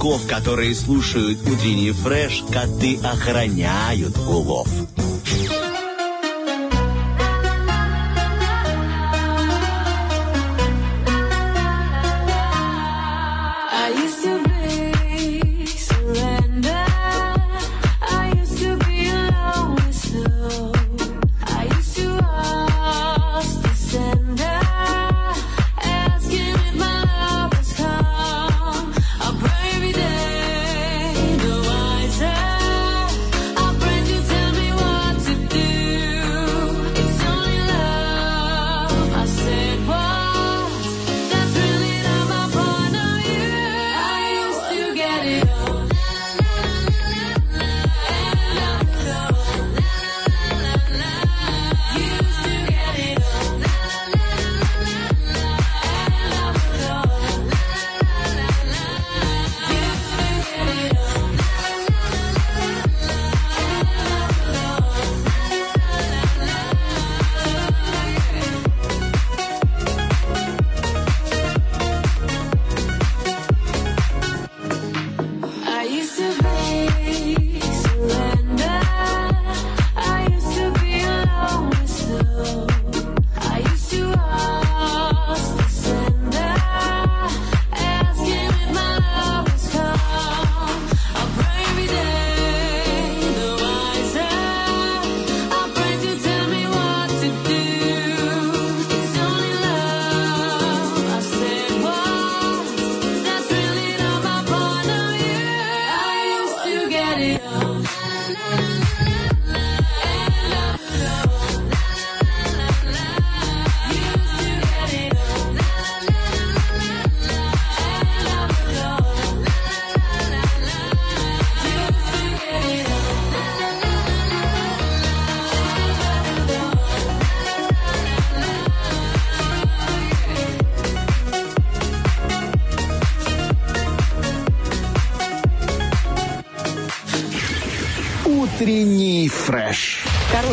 Рыбаков, которые слушают утренний фреш, коты охраняют улов.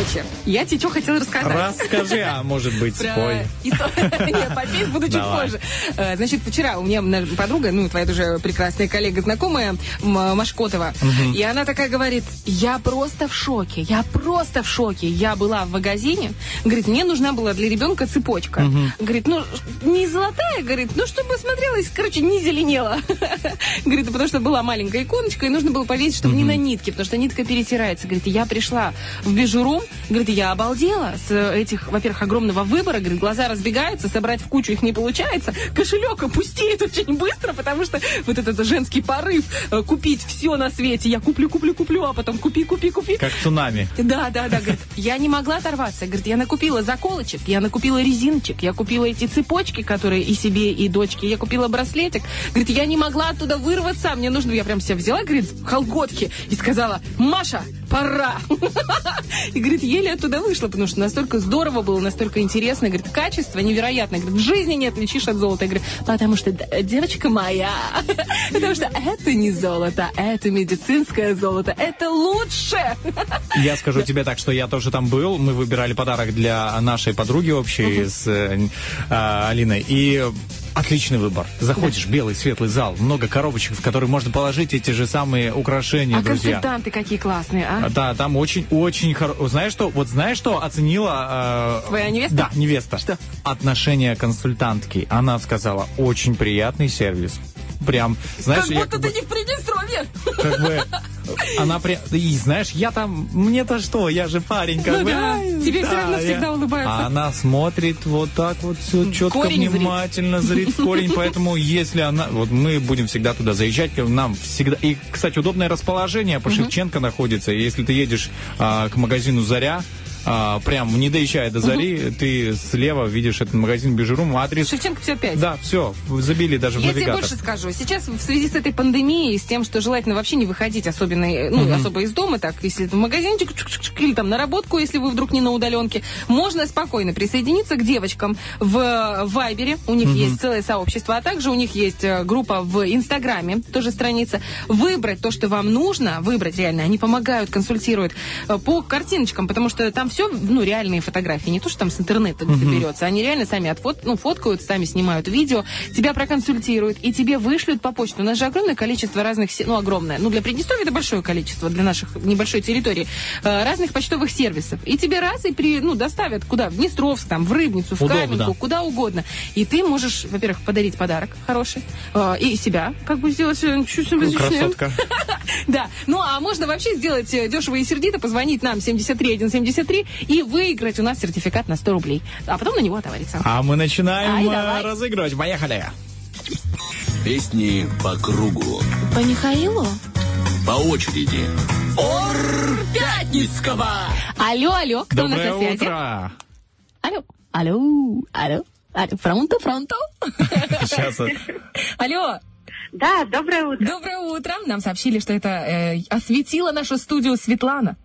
Короче, я тебе что хотела рассказать. Расскажи, а может быть, спой. Нет, попеть буду чуть позже. Э, Значит, вчера у меня подруга, ну, твоя тоже прекрасная коллега, знакомая, Машкотова, и она такая говорит, я просто в шоке, я просто в шоке. Я была в магазине, говорит, мне нужна была для ребенка цепочка. Говорит, ну, не золотая, говорит, ну, чтобы смотрелась, короче, не зеленела. Говорит, потому что была маленькая иконочка, и нужно было повесить, чтобы не на нитке, потому что нитка перетирается. Говорит, я пришла в бижуру, говорит, я обалдела с этих, во-первых, огромного выбора, говорит, глаза разбегаются, собрать в кучу их не получается, кошелек опустеет очень быстро, потому что вот этот женский порыв э, купить все на свете, я куплю, куплю, куплю, а потом купи, купи, купи. Как цунами. Да, да, да, говорит, я не могла оторваться. Говорит, я накупила заколочек, я накупила резиночек, я купила эти цепочки, которые и себе, и дочке, я купила браслетик. Говорит, я не могла оттуда вырваться, мне нужно, я прям себя взяла, говорит, колготки, и сказала, Маша, пора. И, говорит, еле оттуда вышла, потому что настолько здорово было, настолько интересно. Говорит, качество невероятное. Говорит, в жизни не отличишь от золота. Я говорю, потому что, д- девочка моя, потому что это не золото, это медицинское золото, это лучше. Я скажу тебе так, что я тоже там был. Мы выбирали подарок для нашей подруги общей с э, а, Алиной. И отличный выбор. Заходишь, белый, светлый зал, много коробочек, в которые можно положить эти же самые украшения, А друзья. консультанты какие классные, а? Да, там очень-очень хорошо. Знаешь что? Вот знаешь что оценила... э, Твоя невеста? Да, невеста. Что? Отношение консультантки. Она сказала, очень приятный сервис. Прям, знаешь, как я будто как ты бы- не в Приднестровье. как бы она при... И знаешь, я там, мне-то что, я же парень, как Ну бы. да, тебе да, всё равно я- всегда улыбаются. А она смотрит вот так вот все четко, Корень зрит. внимательно, зрит в корень, поэтому если она, вот мы будем всегда туда заезжать, нам всегда, и, кстати, удобное расположение по Шевченко находится, если ты едешь а, к магазину «Заря», а, прям не доезжая до зари, ты слева видишь этот магазин Бижурум, адрес. Шевченко 55. Да, все, забили даже в Я тебе больше скажу. Сейчас в связи с этой пандемией, с тем, что желательно вообще не выходить особенно, э, ну, особо из дома, так, если в магазинчик, или там на работку, если вы вдруг не на удаленке, можно спокойно присоединиться к девочкам в Вайбере, у них есть целое сообщество, а также у них есть э, группа в Инстаграме, тоже страница, выбрать то, что вам нужно, выбрать реально, они помогают, консультируют э, по картиночкам, потому что там все все, ну, реальные фотографии, не то, что там с интернета где-то берется. Они реально сами отфот, ну, фоткают, сами снимают видео, тебя проконсультируют, и тебе вышлют по почте. У нас же огромное количество разных, ну, огромное, ну, для Приднестровья это большое количество, для наших небольшой территории, э, разных почтовых сервисов. И тебе раз и при, ну, доставят куда? В Днестровск, там, в Рыбницу, в Удобно. Каменку, куда угодно. И ты можешь, во-первых, подарить подарок хороший, э, и себя как бы сделать э, чуть симпатичнее. Красотка. Да. Ну, а можно вообще сделать дешево и сердито, позвонить нам 73173 и выиграть у нас сертификат на 100 рублей. А потом на него отовариться. А мы начинаем Ай, давай. разыгрывать. Поехали. Песни по кругу, По Михаилу? по очереди. Пятницкого! Алло, алло, кто у нас Доброе на связи? утро. Алло, алло, алло, алло, фронто, фронто. Сейчас. Алло, Да, доброе утро. доброе утро. Нам сообщили, что это э, осветила нашу студию Светлана.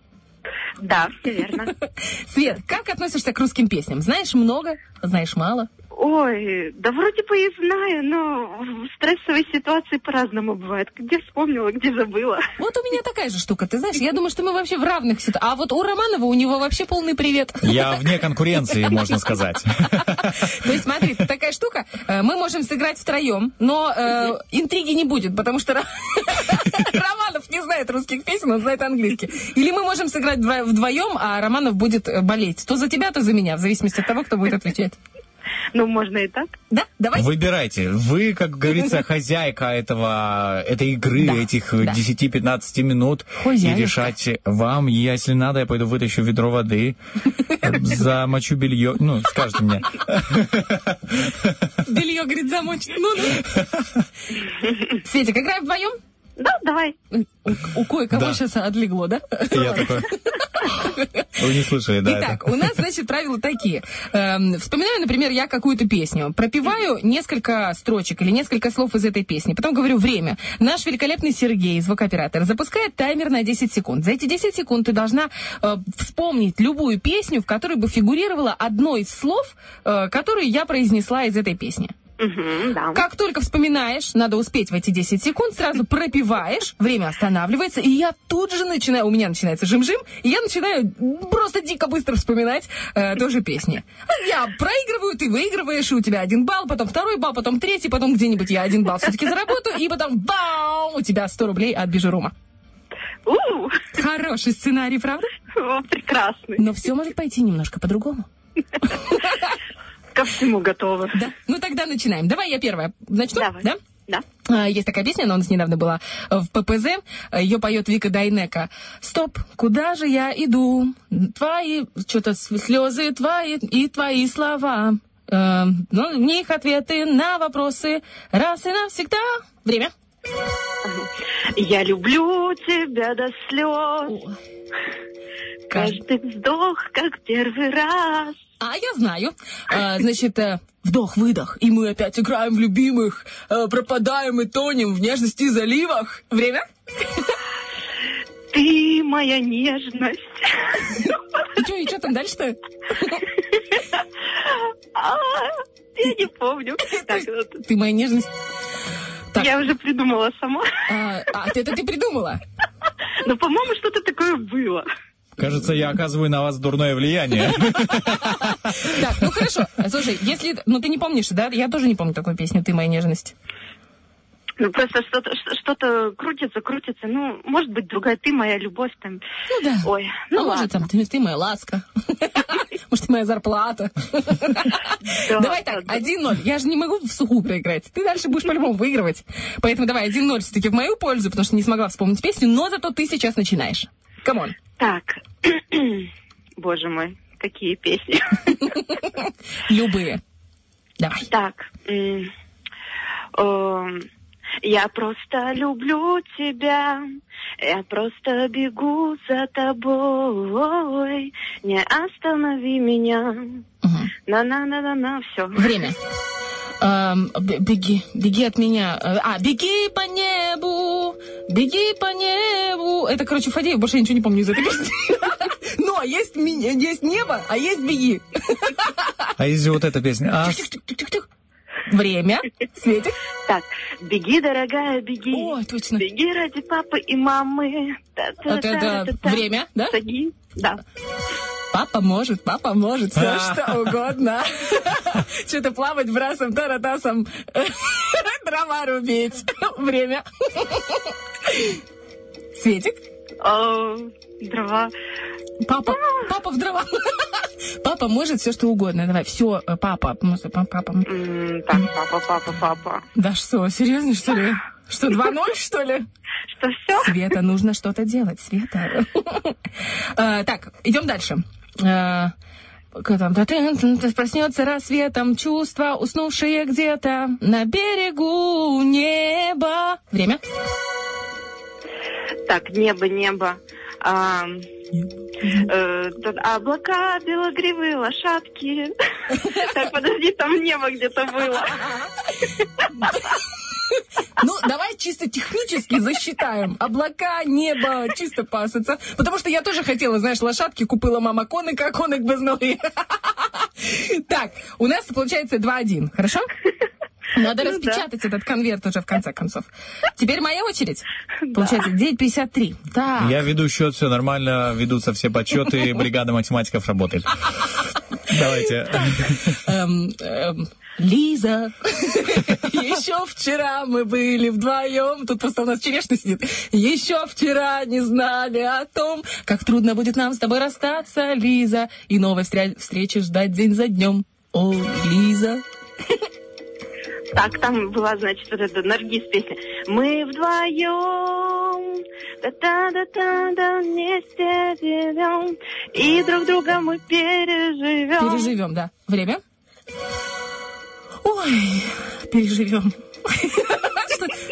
Да, все верно. Свет, как относишься к русским песням? Знаешь много, знаешь мало? Ой, да вроде бы и знаю, но в стрессовой ситуации по-разному бывает. Где вспомнила, где забыла. Вот у меня такая же штука, ты знаешь, я думаю, что мы вообще в равных ситуациях. А вот у Романова, у него вообще полный привет. Я вне конкуренции, можно сказать. То есть, смотри, такая штука, э, мы можем сыграть втроем, но э, интриги не будет, потому что Ро- Романов не знает русских песен, он знает английский. Или мы можем сыграть вдво- вдвоем, а Романов будет болеть. То за тебя, то за меня, в зависимости от того, кто будет отвечать. Ну, можно и так. Да, давай. Выбирайте. Вы, как говорится, хозяйка этого, этой игры, Да, этих да. 10-15 минут. Хозяюшка. И решать вам. Если надо, я пойду вытащу ведро воды, замочу белье. Ну, скажите мне. Белье, говорит, замочить. Ну, ну. Светик, играем вдвоем? Да, давай. У, у кое-кого Да. сейчас отлегло, да? Я такой... Вы не слышали, да? Итак, это? у нас, значит, правила такие. Эм, вспоминаю, например, я какую-то песню, пропеваю несколько строчек или несколько слов из этой песни, потом говорю время. Наш великолепный Сергей, звукооператор, запускает таймер на 10 секунд. За эти 10 секунд ты должна э, вспомнить любую песню, в которой бы фигурировало одно из слов, э, которые я произнесла из этой песни. Мгм, да. Как только вспоминаешь, надо успеть в эти 10 секунд, сразу пропиваешь, время останавливается, и я тут же начинаю, у меня начинается жим-жим, и я начинаю просто дико быстро вспоминать э, тоже песни. Я проигрываю, ты выигрываешь, и у тебя один балл, потом второй балл, потом третий, потом где-нибудь я один балл все-таки заработаю, и потом бау, у тебя 100 рублей от Бижерума. Хороший сценарий, правда? прекрасный. Но все может пойти немножко по-другому. Ко всему готова. Да. Ну тогда начинаем. Давай я первая. Начну? Давай. Да? Да. А, Есть такая песня, она у нас недавно была в ППЗ. Ее поет Вика Дайнека. Стоп, куда же я иду? Твои, что-то слезы твои и твои слова. Э, ну, в них ответы на вопросы раз и навсегда. Время. Я люблю тебя до слез. Каждый вздох, как первый раз. А, я знаю. А, значит, э, вдох-выдох, и мы опять играем в любимых, э, пропадаем и тонем в нежности и заливах. Время? Ты моя нежность. И что, и что там дальше-то? А, Я не помню. Ты моя нежность. Я уже придумала сама. А, а, ты это ты придумала? Но, по-моему, что-то такое было. Кажется, я оказываю на вас дурное влияние. Так, ну хорошо. Слушай, если... Ну ты не помнишь, да? Я тоже не помню такую песню «Ты моя нежность». Ну, просто что-то что-то крутится, крутится. Ну, может быть, другая ты, моя любовь там. Ну да. Ой, А ну может, ладно. там, ты, ты моя ласка. Может, ты моя зарплата. Да, Давай так, да, да. 1-0. Я же не могу в сухую проиграть. Ты дальше будешь по-любому выигрывать. Поэтому давай 1-0 все-таки в мою пользу, потому что не смогла вспомнить песню, но зато ты сейчас начинаешь. Come on. Так. Боже мой, какие песни. Любые. Давай. Так. Я просто люблю тебя, я просто бегу за тобой, не останови меня. Мгм. На-на-на-на-на, все. Время. Эм, беги, беги от меня. А, беги по небу, беги по небу. Это, короче, Фадеев, больше я ничего не помню из этой песни. Но есть, ми- есть небо, а есть беги. А если вот эта песня? А, Тих-тих-тих-тих-тих. Время. Светик. Так, беги, дорогая, беги. Ой, точно. Беги ради папы и мамы. Это- это время, да? Шаги. Да. Папа может, папа может, все что угодно. Что-то плавать брасом, таратасом, дрова рубить. Время. Светик? Э, Дрова. Папа, папа в дрова. Папа может все что угодно. Давай, все, папа, па- папа. М, Так, папа, папа, папа. Да что, серьезно, что ли? Что, 2-0, что ли? Что все? Света, нужно что-то делать, Света. А, Так, идем дальше. Там, да ты проснется рассветом чувства, уснувшие где-то на берегу неба. Время. Так, небо, небо. А, э, облака, белогривые лошадки. Так, подожди, там небо где-то было. Ну, давай чисто технически засчитаем. Облака, небо, чисто по ассоциации. Потому что я тоже хотела, знаешь, лошадки купила мама коника, а коник без ноги. Так, у нас получается 2-1, хорошо? Надо Ну да. распечатать этот конверт уже в конце концов. Теперь моя очередь. Получается 9.53. Так. Я веду счет, все нормально, ведутся все подсчеты, бригада математиков работает. Давайте. Эм, эм, Лиза, еще вчера мы были вдвоем, тут просто у нас черешня сидит, еще вчера не знали о том, как трудно будет нам с тобой расстаться, Лиза, и новой встречи ждать день за днем. О, Лиза. Так, там была, значит, вот эта Наргиз песня. Мы вдвоем, да-да-да-да, вместе живем, и друг друга мы переживем. Переживем, да. Время? Ой, переживем.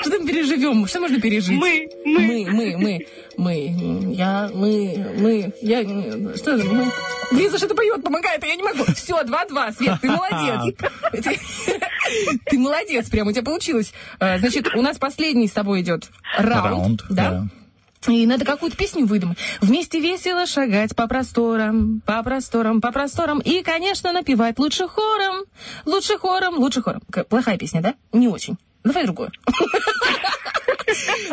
Что, там переживем? Что можно пережить? Мы, мы. Мы, мы, мы, мы, я, мы, мы, я, что это, мы? Лиза что-то поет, помогает, а я не могу. Все, два-два, Свет, ты молодец. Ты, ты молодец, прям у тебя получилось. А, Значит, у нас последний с тобой идет раунд. Раунд, да? И надо какую-то песню выдумать. Вместе весело шагать по просторам, по просторам, по просторам. И, конечно, напевать лучше хором, лучше хором, лучше хором. Плохая песня, да? Не очень. Давай другую.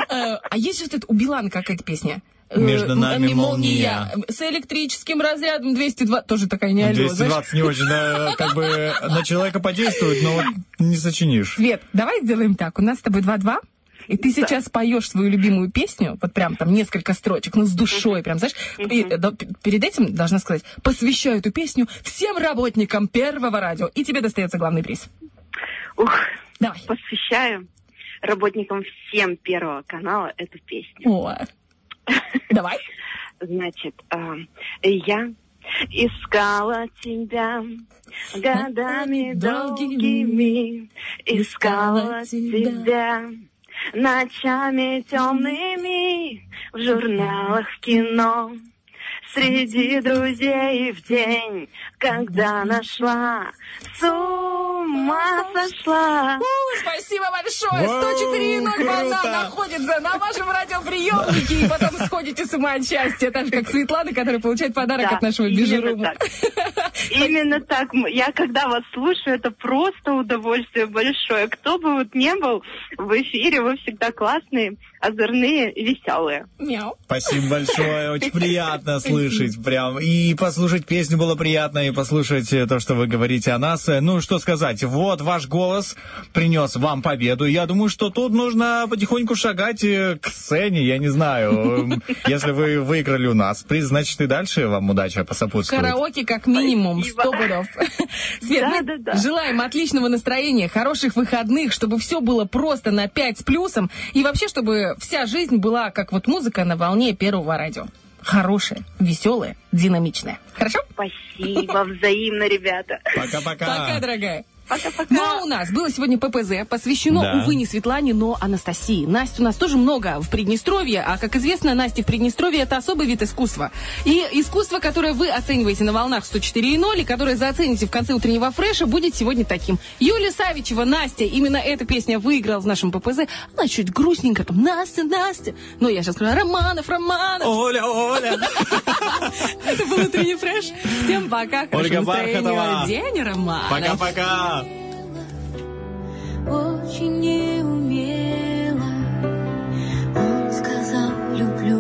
Э, А есть это у Билана какая-то песня? Э, Между нами молния. С электрическим разрядом 202. Тоже такая не алло, знаешь? 220 не очень, да, как бы на человека подействует, но не сочинишь. Свет, давай сделаем так. У нас с тобой 2-2. И ты сейчас поешь свою любимую песню, вот прям там несколько строчек, ну с душой, прям, знаешь. И, э, да, перед этим должна сказать, посвящаю эту песню всем работникам Первого радио. И тебе достается главный приз. Ух, Давай. посвящаю работникам всем Первого канала эту песню. О. Давай. Значит, а, я искала тебя годами долгими, искала тебя ночами темными в журналах кино. Среди друзей в день, когда нашла, с ума сошла. У, спасибо большое. Вау, 104,0 волна находится на вашем радиоприемнике. И потом сходите с ума от счастья. Так же, как Светлана, которая получает подарок Да, от нашего так. Именно так. Я когда вас слушаю, это просто удовольствие большое. Кто бы вот не был в эфире, вы всегда классные, озорные и веселые. Мяу. Спасибо большое, очень приятно слышать прям. И послушать песню было приятно, и послушать э, то, что вы говорите о нас. Ну, что сказать, вот ваш голос принес вам победу. Я думаю, что тут нужно потихоньку шагать э, к сцене, я не знаю. Эм, Если вы выиграли у нас приз, значит и дальше вам удача посопутствует. Караоке как минимум. 100 пудов. Свет, Да, мы да, да. желаем отличного настроения, хороших выходных, чтобы все было просто на 5 с плюсом, и вообще, чтобы вся жизнь была как вот музыка на волне первого радио. Хорошая, веселая, динамичная. Хорошо? Спасибо, взаимно, ребята. Пока-пока. Пока, дорогая. Пока-пока. Ну, а у нас было сегодня ППЗ, посвящено, Да. увы, не Светлане, но Анастасии. Настя у нас тоже много в Приднестровье, а, как известно, Настя в Приднестровье – это особый вид искусства. И искусство, которое вы оцениваете на волнах 104.0, и которое зацените в конце утреннего фреша, будет сегодня таким. Юлия Савичева, Настя, именно эта песня выиграла в нашем ППЗ. Она чуть грустненько, там, Настя, Настя. Но я сейчас скажу, Романов, Романов. Оля, Оля. Это был утренний фреш. Всем пока, хорошего настроения. День, Романов. Пока-пока. Очень неумела. Он сказал, люблю.